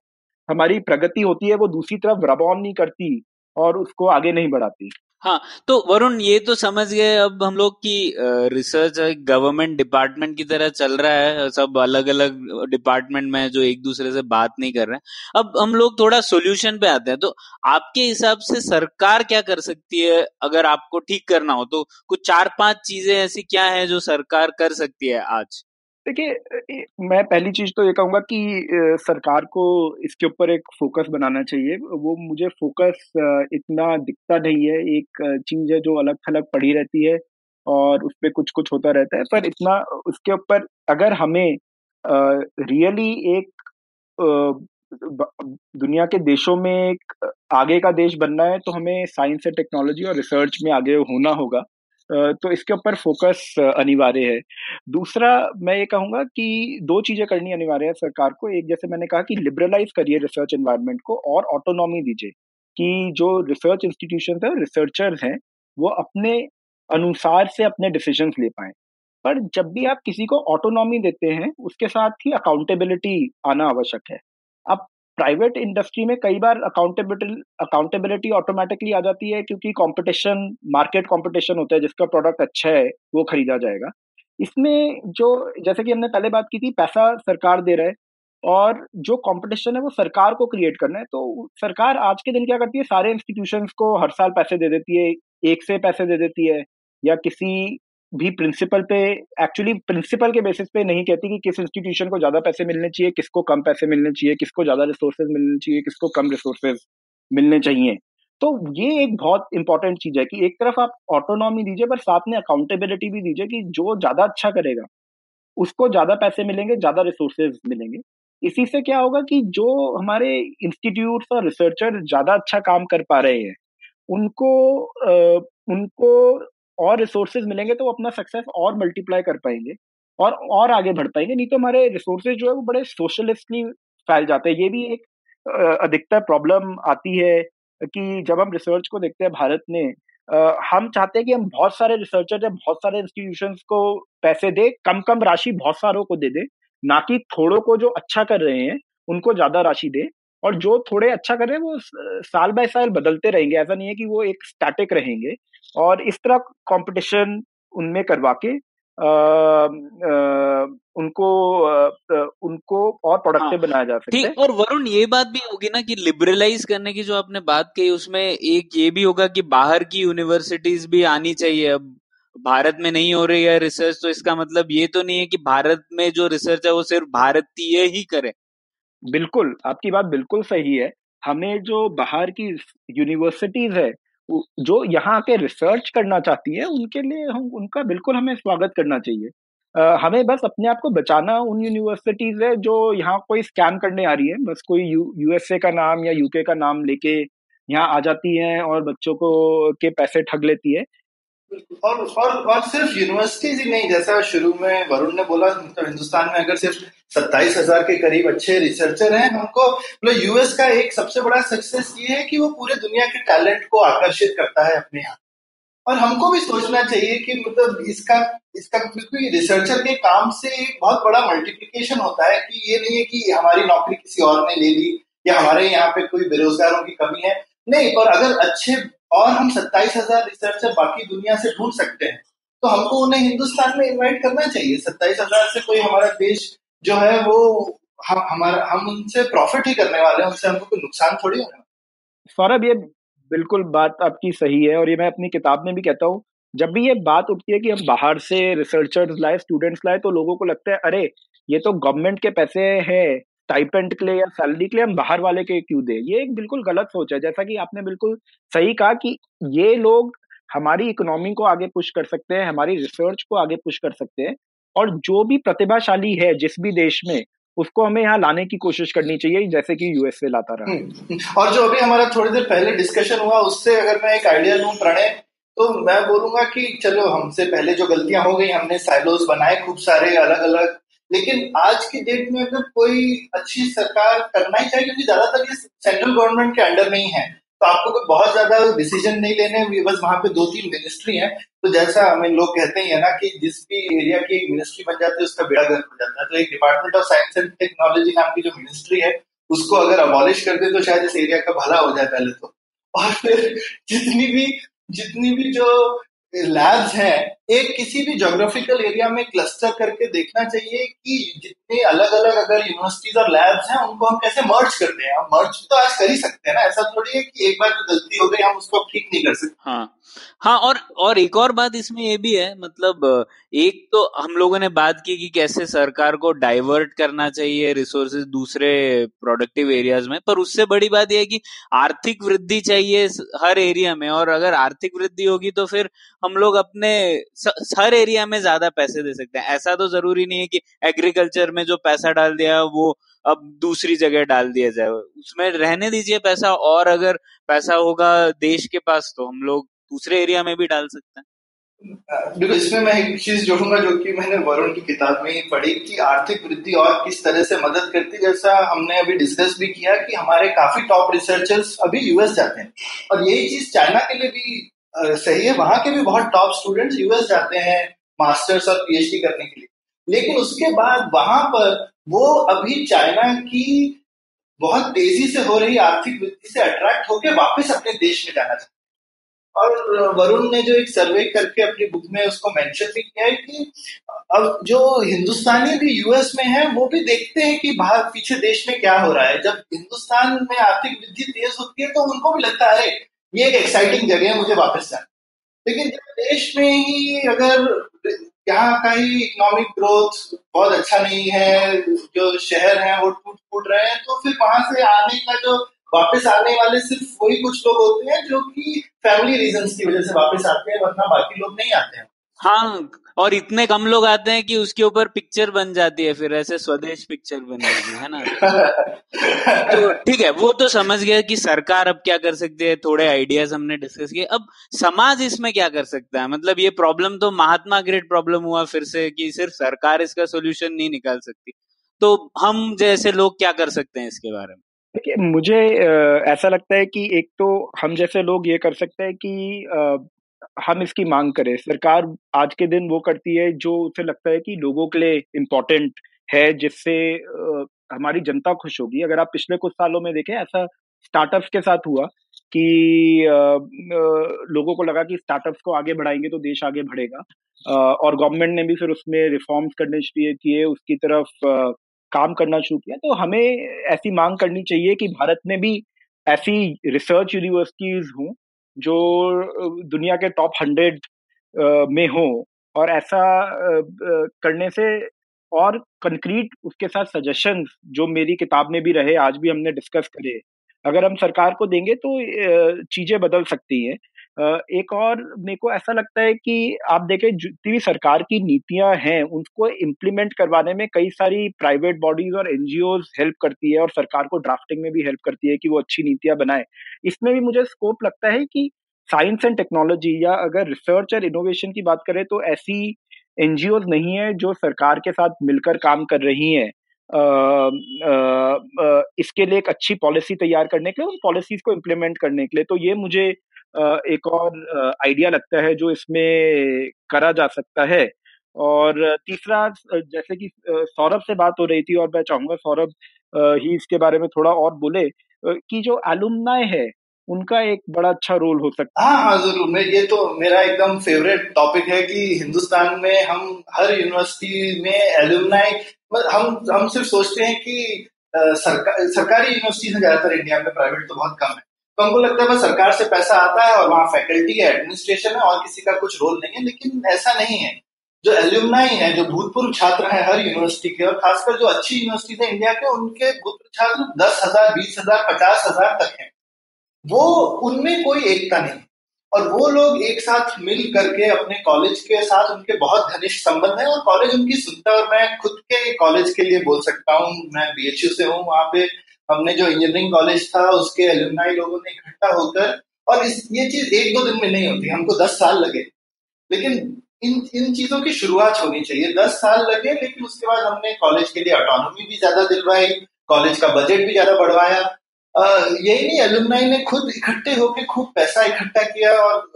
हमारी प्रगति होती है, वो दूसरी तरफ़ रबॉन नहीं करती और उसको आगे नहीं बढ़ाती। हाँ तो वरुण, ये तो समझ गए अब हम लोग की रिसर्च गवर्नमेंट डिपार्टमेंट की तरह चल रहा है, सब अलग अलग डिपार्टमेंट में जो एक दूसरे से बात नहीं कर रहे हैं। अब हम लोग थोड़ा सोल्यूशन पे आते हैं तो आपके हिसाब से सरकार क्या कर सकती है अगर आपको ठीक करना हो? तो कुछ चार पाँच चीज़ें ऐसी क्या है जो सरकार कर सकती है आज? देखिए मैं पहली चीज़ तो ये कहूँगा कि सरकार को इसके ऊपर एक फोकस बनाना चाहिए। वो मुझे फोकस इतना दिखता नहीं है। एक चीज़ है जो अलग थलग पड़ी रहती है और उस पर कुछ कुछ होता रहता है। पर इतना उसके ऊपर अगर हमें रियली एक दुनिया के देशों में एक आगे का देश बनना है तो हमें साइंस एंड टेक्नोलॉजी और रिसर्च में आगे होना होगा। तो इसके ऊपर फोकस अनिवार्य है। दूसरा मैं ये कहूँगा कि दो चीज़ें करनी अनिवार्य है सरकार को। एक जैसे मैंने कहा कि लिबरलाइज करिए रिसर्च एनवायरनमेंट को और ऑटोनॉमी दीजिए कि जो रिसर्च इंस्टीट्यूशन है रिसर्चर्स हैं, वो अपने अनुसार से अपने डिसीज़न ले पाए। पर जब भी आप किसी को ऑटोनॉमी देते हैं, उसके साथ ही अकाउंटेबिलिटी आना आवश्यक है। प्राइवेट इंडस्ट्री में कई बार अकाउंटेबिलिटी अकाउंटेबिलिटी ऑटोमेटिकली आ जाती है क्योंकि कंपटीशन मार्केट कंपटीशन होता है, जिसका प्रोडक्ट अच्छा है, वो खरीदा जाएगा। इसमें जो, जैसे कि हमने पहले बात की थी, पैसा सरकार दे रहा है और जो कंपटीशन है वो सरकार को क्रिएट करना है। तो सरकार आज के दिन क्या करती है? सारे इंस्टीट्यूशंस को हर साल पैसे दे देती है, एक से पैसे दे देती है या किसी भी प्रिंसिपल पे एक्चुअली प्रिंसिपल के बेसिस पे नहीं कहती कि किस इंस्टीट्यूशन को ज़्यादा पैसे मिलने चाहिए किसको कम पैसे मिलने चाहिए किसको ज़्यादा रिसोर्सेज मिलने चाहिए किसको कम रिसोर्सेज मिलने चाहिए। तो ये एक बहुत इंपॉर्टेंट चीज़ है कि एक तरफ़ आप ऑटोनॉमी दीजिए पर साथ में अकाउंटेबिलिटी भी दीजिए कि जो ज़्यादा अच्छा करेगा उसको ज़्यादा पैसे मिलेंगे ज़्यादा रिसोर्सेज मिलेंगे। इसी से क्या होगा कि जो हमारे इंस्टीट्यूट और रिसर्चर ज़्यादा अच्छा काम कर पा रहे हैं उनको आ, उनको और रिसोर्सेज मिलेंगे तो वो अपना सक्सेस और मल्टीप्लाई कर पाएँगे और और आगे बढ़ पाएँगे। नहीं तो हमारे रिसोर्सेज जो है वो बड़े सोशलिस्टली फैल जाते हैं। ये भी एक अधिकतर प्रॉब्लम आती है कि जब हम रिसर्च को देखते हैं भारत में हम चाहते हैं कि हम बहुत सारे रिसर्चर या बहुत सारे इंस्टीट्यूशन को पैसे दे कम कम राशि बहुत सारों को दे दे, ना कि थोड़ों को जो अच्छा कर रहे हैं, उनको ज़्यादा राशि दे। और जो थोड़े अच्छा कर रहे हैं वो साल बाय साल बदलते रहेंगे। ऐसा नहीं है कि वो एक स्टैटिक रहेंगे। और इस तरह कंपटीशन उनमें करवा के आ, आ, उनको आ, उनको और प्रोडक्टिव हाँ, बनाया जा सकता है। और वरुण ये बात भी होगी ना कि लिबरलाइज करने की जो आपने बात कही उसमें एक ये भी होगा कि बाहर की यूनिवर्सिटीज भी आनी चाहिए। अब भारत में नहीं हो रही है रिसर्च तो इसका मतलब ये तो नहीं है कि भारत में जो रिसर्च है वो सिर्फ़ भारतीय ही करे। बिल्कुल आपकी बात बिल्कुल सही है। हमें जो बाहर की यूनिवर्सिटीज है जो यहाँ आके रिसर्च करना चाहती है उनके लिए हम उनका बिल्कुल हमें स्वागत करना चाहिए। आ, हमें बस अपने आप को बचाना उन यूनिवर्सिटीज है जो यहाँ कोई स्कैम करने आ रही है। बस कोई यू यूएसए का नाम या यूके का नाम लेके यहाँ आ जाती हैं और बच्चों को के पैसे ठग लेती है। और और और सिर्फ़ यूनिवर्सिटीज ही नहीं, जैसा शुरू में वरुण ने बोला तो हिंदुस्तान में अगर सिर्फ़ सत्ताईस हज़ार के करीब अच्छे रिसर्चर हैं हमको मतलब यूएस का एक सबसे बड़ा सक्सेस ये है कि वो पूरे दुनिया के टैलेंट को आकर्षित करता है अपने यहाँ। और हमको भी सोचना चाहिए कि मतलब इसका इसका क्योंकि रिसर्चर के काम से एक बहुत बड़ा मल्टीप्लीकेशन होता है कि ये नहीं है कि हमारी नौकरी किसी और ने ले ली, या हमारे यहाँ पे कोई बेरोजगारों की कमी है। नहीं पर अगर अच्छे और हम सत्ताईस हज़ार रिसर्चर बाकी दुनिया से ढूंढ सकते हैं। तो हमको उन्हें हिंदुस्तान में इनवाइट करना चाहिए। सत्ताईस हज़ार से कोई हमारा देश जो है वो हम, हमारा, हम उनसे प्रॉफिट ही करने वाले हैं। उनसे हमको कोई नुकसान थोड़ी होगा सौरभ, ये बिल्कुल बात आपकी सही है और ये मैं अपनी किताब में भी कहता हूँ। जब भी ये बात उठती है कि हम बाहर से रिसर्चर्स लाए स्टूडेंट्स लाए तो लोगों को लगता है, अरे, ये तो गवर्नमेंट के पैसे हैं। स्टाइपेंट के लिए या सैलरी के लिए हम बाहर वाले के क्यों दे? ये एक बिल्कुल गलत सोच है। जैसा कि आपने बिल्कुल सही कहा कि ये लोग हमारी इकोनॉमी को आगे पुश कर सकते हैं हमारी रिसर्च को आगे पुश कर सकते हैं और जो भी प्रतिभाशाली है जिस भी देश में उसको हमें यहाँ लाने की कोशिश करनी चाहिए जैसे कि यूएसए लाता रहा। हम्म, और जो अभी हमारा थोड़ी देर पहले डिस्कशन हुआ उससे अगर मैं एक आइडिया लू प्रणय तो मैं बोलूँगा कि चलो हमसे पहले जो गलतियाँ हो गई हमने साइलोस बनाए खूब सारे अलग अलग लेकिन आज की डेट में अगर कोई अच्छी सरकार करना ही चाहिए, क्योंकि ज़्यादातर ये सेंट्रल गवर्नमेंट के अंडर में ही है तो आपको कोई बहुत ज़्यादा डिसीज़न नहीं लेने बस वहाँ पे दो तीन मिनिस्ट्री हैं। तो जैसा हमें लोग कहते हैं ना कि जिस भी एरिया की एक मिनिस्ट्री बन जाती है, उसका बेड़ा गर्क हो जाता है। तो एक department of science and technology नाम की जो मिनिस्ट्री है, उसको अगर अबॉलिश कर दे तो शायद इस एरिया का भला हो जाए पहले तो। और फिर जितनी भी जितनी भी जो लैब्स हैं एक किसी भी जोग्राफिकल एरिया में क्लस्टर करके देखना चाहिए कि जितने अलग अलग अगर यूनिवर्सिटीज और लैब्स हैं, उनको हम कैसे मर्ज करते हैं हम मर्ज तो आज कर ही सकते हैं ना? ऐसा थोड़ी है कि एक बार जो गलती हो गई, हम उसको ठीक नहीं कर सकते। हाँ। हाँ और और एक और बात इसमें ये भी है मतलब एक तो हम लोगों ने बात की कि कैसे सरकार को डाइवर्ट करना चाहिए रिसोर्सेज दूसरे प्रोडक्टिव एरियाज़ में, पर उससे बड़ी बात यह है कि आर्थिक वृद्धि चाहिए हर एरिया में, और अगर आर्थिक वृद्धि होगी तो फिर हम लोग अपने हर एरिया में ज़्यादा पैसे दे सकते हैं। ऐसा तो ज़रूरी नहीं है कि एग्रीकल्चर में जो पैसा डाल दिया वो अब दूसरी जगह डाल दिया जाए। उसमें रहने दीजिए पैसा, और अगर पैसा होगा देश के पास तो हम लोग दूसरे एरिया में भी डाल सकते हैं। देखो इसमें मैं एक चीज़ जोड़ूँगा जो कि मैंने वरुण की किताब में ही पढ़ी कि आर्थिक वृद्धि और किस तरह से मदद करती है। जैसा हमने अभी डिस्कस भी किया कि हमारे काफ़ी टॉप रिसर्चर्स अभी यूएस जाते हैं। और यही चीज़ चाइना के लिए भी सही है। वहाँ के भी बहुत टॉप स्टूडेंट्स यूएस जाते हैं मास्टर्स और पीएचडी करने के लिए। लेकिन उसके बाद वहाँ पर वो अभी चाइना की बहुत तेज़ी से हो रही आर्थिक वृद्धि से अट्रैक्ट होकर वापस अपने देश में जाना चाहते और वरुण ने जो एक सर्वे करके अपनी बुक में उसको मेंशन भी किया है कि अब जो हिंदुस्तानी भी यूएस में है, वो भी देखते हैं कि बाहर पीछे देश में क्या हो रहा है। जब हिंदुस्तान में आर्थिक वृद्धि तेज होती है तो उनको भी लगता है ये एक एक्साइटिंग जगह है, मुझे वापस जाना लेकिन जब देश में ही अगर यहाँ का ही इकोनॉमिक ग्रोथ बहुत अच्छा नहीं है, जो शहर है वो टूट फूट रहे हैं तो फिर वहाँ से आने का जो वापस आने वाले सिर्फ़ वही कुछ लोग होते हैं, जो कि फैमिली रीजन की वजह से वापस आते हैं, वरना बाकी लोग नहीं आते हैं। हाँ और इतने कम लोग आते हैं कि उसके ऊपर पिक्चर बन जाती है, फिर ऐसे स्वदेश पिक्चर बन जाती है ना? तो ठीक है, वो तो समझ गया कि सरकार अब क्या कर सकती है, थोड़े आइडियाज़ हमने डिस्कस किए। अब समाज इसमें क्या कर सकता है? मतलब ये प्रॉब्लम तो महात्मा ग्रेट प्रॉब्लम हुआ फिर से कि सिर्फ़ सरकार इसका सोल्यूशन नहीं निकाल सकती। तो हम जैसे लोग क्या कर सकते हैं इसके बारे में? देखिए, मुझे ऐसा लगता है कि एक तो हम जैसे लोग ये कर सकते हैं कि हम इसकी मांग करें। सरकार आज के दिन वो करती है जो उसे लगता है कि लोगों के लिए इम्पोर्टेंट है, जिससे हमारी जनता खुश होगी। अगर आप पिछले कुछ सालों में देखें, ऐसा स्टार्टअप्स के साथ हुआ कि लोगों को लगा कि स्टार्टअप्स को आगे बढ़ाएँगे तो देश आगे बढ़ेगा। और गवर्नमेंट ने भी फिर उसमें रिफॉर्म्स करने किए, उसकी तरफ़ काम करना शुरू किया। तो हमें ऐसी मांग करनी चाहिए कि भारत में भी ऐसी रिसर्च यूनिवर्सिटीज हों जो दुनिया के टॉप हंड्रेड में हो और ऐसा करने से और कंक्रीट उसके साथ सजेशन जो मेरी किताब में भी रहे, आज भी हमने डिस्कस करे, अगर हम सरकार को देंगे तो चीज़ें बदल सकती हैं। एक और मेरे को ऐसा लगता है कि आप देखें जितनी भी सरकार की नीतियाँ हैं, उनको इम्प्लीमेंट करवाने में कई सारी प्राइवेट बॉडीज और एनजीओ हेल्प करती है और सरकार को ड्राफ्टिंग में भी हेल्प करती है कि वो अच्छी नीतियाँ बनाए। इसमें भी मुझे स्कोप लगता है कि साइंस एंड टेक्नोलॉजी या अगर रिसर्च और इनोवेशन की बात करें तो ऐसी एनजीओ नहीं है जो सरकार के साथ मिलकर काम कर रही हैं। इसके लिए एक अच्छी पॉलिसी तैयार करने के लिए, उन पॉलिसीज़ को इम्प्लीमेंट करने के लिए। तो ये मुझे एक और आइडिया लगता है जो इसमें करा जा सकता है। और तीसरा जैसे कि सौरभ से बात हो रही थी और मैं चाहूँगा सौरभ ही इसके बारे में थोड़ा और बोले कि जो एलुमनाय है, उनका एक बड़ा अच्छा रोल हो सकता है। हाँ हाँ ज़रूर। मैं, ये तो मेरा एकदम फेवरेट टॉपिक है कि हिंदुस्तान में हम हर यूनिवर्सिटी में एलुमनाई हम हम सिर्फ़ सोचते हैं कि सरकार सरकारी यूनिवर्सिटी है, ज़्यादातर इंडिया में प्राइवेट तो बहुत कम है। तो हमको लगता है बस सरकार से पैसा आता है और वहाँ फैकल्टी है एडमिनिस्ट्रेशन है और किसी का कुछ रोल नहीं है, लेकिन ऐसा नहीं है। जो एल्यूमनाई है, जो भूतपूर्व छात्र हैं हर यूनिवर्सिटी के, और खासकर जो अच्छी यूनिवर्सिटी है इंडिया के, उनके भूतपूर्व छात्र दस हज़ार, बीस हज़ार, पचास हज़ार तक हैं। वो, उनमें कोई एकता नहीं और वो लोग एक साथ मिल करके अपने कॉलेज के साथ उनके बहुत घनिष्ठ संबंध है और कॉलेज उनकी सुनता और मैं खुद के कॉलेज के लिए बोल सकता हूँ, मैं बीएचयू से हूँ, वहाँ पे हमने जो इंजीनियरिंग कॉलेज था, उसके एलुमनाई लोगों ने इकट्ठा होकर, और इस, ये चीज़ एक दो दिन में नहीं होती, हमको दस साल लगे। लेकिन इन इन चीज़ों की शुरुआत होनी चाहिए। दस साल लगे, लेकिन उसके बाद हमने कॉलेज के लिए ऑटोनॉमी भी ज़्यादा दिलवाई कॉलेज का बजट भी ज़्यादा बढ़वाया। यही नहीं एलुमनाई ने खुद इकट्ठे होकर खूब पैसा इकट्ठा किया, और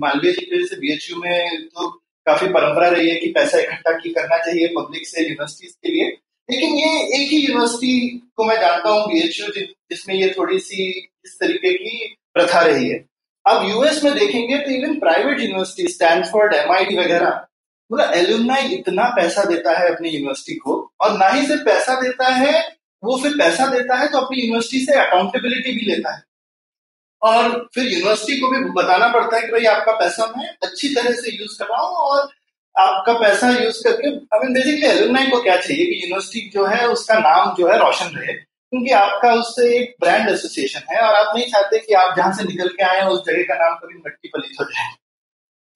मालवीय जी की से बीएचयू में तो काफ़ी परंपरा रही है कि पैसा इकट्ठा की करना चाहिए पब्लिक से यूनिवर्सिटीज के लिए। लेकिन ये एक ही यूनिवर्सिटी को मैं जानता हूँ बीएचयू जिसमें ये थोड़ी सी इस तरीके की प्रथा रही है। अब यूएस में देखेंगे तो even private university Stanford M वगैरह मतलब एल्यूमनाई इतना पैसा देता है अपनी यूनिवर्सिटी को, और ना ही सिर्फ़ पैसा देता है, वो फिर पैसा देता है तो अपनी यूनिवर्सिटी से अकाउंटेबिलिटी भी लेता है। और फिर यूनिवर्सिटी को भी बताना पड़ता है कि भाई आपका पैसा मैं अच्छी तरह से यूज़ कर रहा हूँ और आपका पैसा यूज़ करके आई मीन बेसिकली एलुमनाई को क्या चाहिए कि यूनिवर्सिटी जो है, उसका नाम जो है रोशन रहे? क्योंकि आपका उससे एक ब्रांड एसोसिएशन है और आप नहीं चाहते कि आप जहाँ से निकल के आए, उस जगह का नाम कभी मट्टी पलित हो जाए।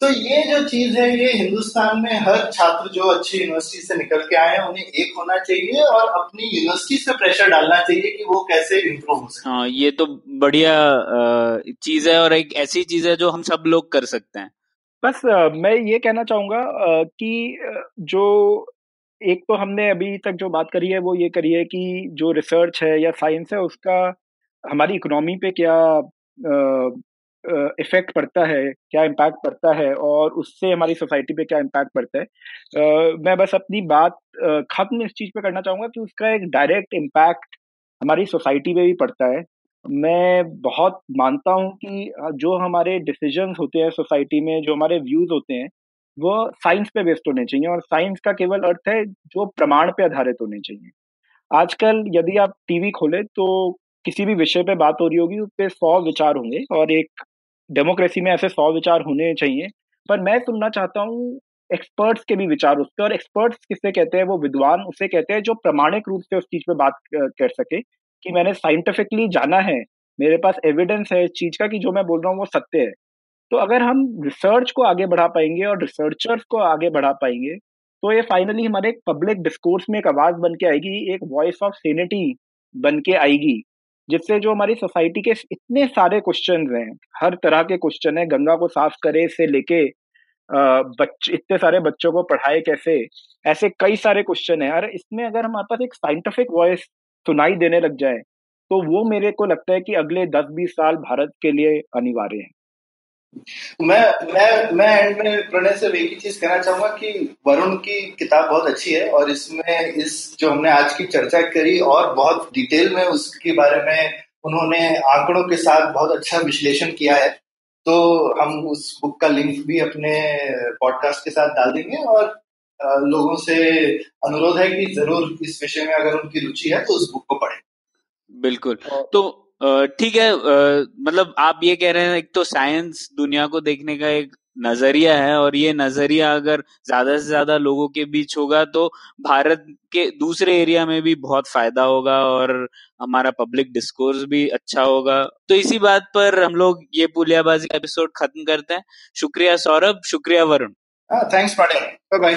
तो ये जो चीज़ है, ये हिंदुस्तान में हर छात्र जो अच्छी यूनिवर्सिटी से निकल के आए हैं, उन्हें एक होना चाहिए और अपनी यूनिवर्सिटी से प्रेशर डालना चाहिए कि वो कैसे इम्प्रूव हो सके। हाँ ये तो बढ़िया चीज़ है और एक ऐसी चीज़ है जो हम सब लोग कर सकते हैं। बस मैं ये कहना चाहूँगा कि जो एक तो हमने अभी तक जो बात करी है वो ये करी है कि जो रिसर्च है या साइंस है उसका हमारी इकोनॉमी पे क्या इफ़ेक्ट पड़ता है क्या इम्पैक्ट पड़ता है और उससे हमारी सोसाइटी पे क्या इम्पैक्ट पड़ता है। uh, मैं बस अपनी बात खत्म इस चीज़ पे करना चाहूँगा कि उसका एक डायरेक्ट इम्पैक्ट हमारी सोसाइटी पे भी पड़ता है। मैं बहुत मानता हूँ कि जो हमारे डिसीज़न होते हैं सोसाइटी में, जो हमारे व्यूज़ होते हैं, वो साइंस पे बेस्ड होने चाहिए और साइंस का केवल अर्थ है जो प्रमाण पे आधारित होने चाहिए। आजकल यदि आप टीवी खोले तो किसी भी विषय पे बात हो रही होगी, उस पर सौ विचार होंगे और एक डेमोक्रेसी में ऐसे सौ विचार होने चाहिए। पर मैं सुनना चाहता हूँ एक्सपर्ट्स के भी विचार उस पर और एक्सपर्ट्स किससे कहते हैं, वो विद्वान उसे कहते हैं जो प्रमाणिक रूप से उस चीज़ पे बात कर सके। कि मैंने साइंटिफिकली जाना है, मेरे पास एविडेंस है, इस चीज़ का कि जो मैं बोल रहा हूँ वो सत्य है। तो अगर हम रिसर्च को आगे बढ़ा पाएँगे और रिसर्चर्स को आगे बढ़ा पाएँगे तो ये फाइनली हमारे एक पब्लिक डिस्कोर्स में एक आवाज़ बन के आएगी, एक वॉइस ऑफ़ सेनेटी बन के आएगी, जिससे जो हमारी सोसाइटी के इतने सारे क्वेश्चन हैं, हर तरह के क्वेश्चन है, गंगा को साफ़ करे से लेके बच्चे, इतने सारे बच्चों को पढ़ाए कैसे, ऐसे कई सारे क्वेश्चन है। और इसमें अगर हमारे पास एक साइंटिफिक वॉइस सुनाई देने लग जाए तो वो मेरे को लगता है कि अगले दस बीस साल भारत के लिए अनिवार्य है। मैं मैं मैं एंड में प्रणय से एक ही चीज़ कहना चाहूँगा कि वरुण की किताब बहुत अच्छी है और इसमें इस जो हमने आज की चर्चा करी और बहुत डिटेल में उसके बारे में उन्होंने आंकड़ों के साथ बहुत अच्छा विश्लेषण किया है तो हम उस बुक का लिंक भी अपने पॉडकास्ट के साथ डाल देंगे और लोगों से अनुरोध है कि ज़रूर इस विषय में अगर उनकी रुचि है तो उस बुक को पढ़ें। बिल्कुल। तो ठीक है मतलब आप ये कह रहे हैं एक तो साइंस दुनिया को देखने का एक नज़रिया है और ये नज़रिया अगर ज़्यादा से ज़्यादा लोगों के बीच होगा तो भारत के दूसरे एरिया में भी बहुत फ़ायदा होगा और हमारा पब्लिक डिस्कोर्स भी अच्छा होगा। तो इसी बात पर हम लोग ये पुलियाबाजी एपिसोड खत्म करते हैं। शुक्रिया सौरभ शुक्रिया वरुण। Thanks bye bye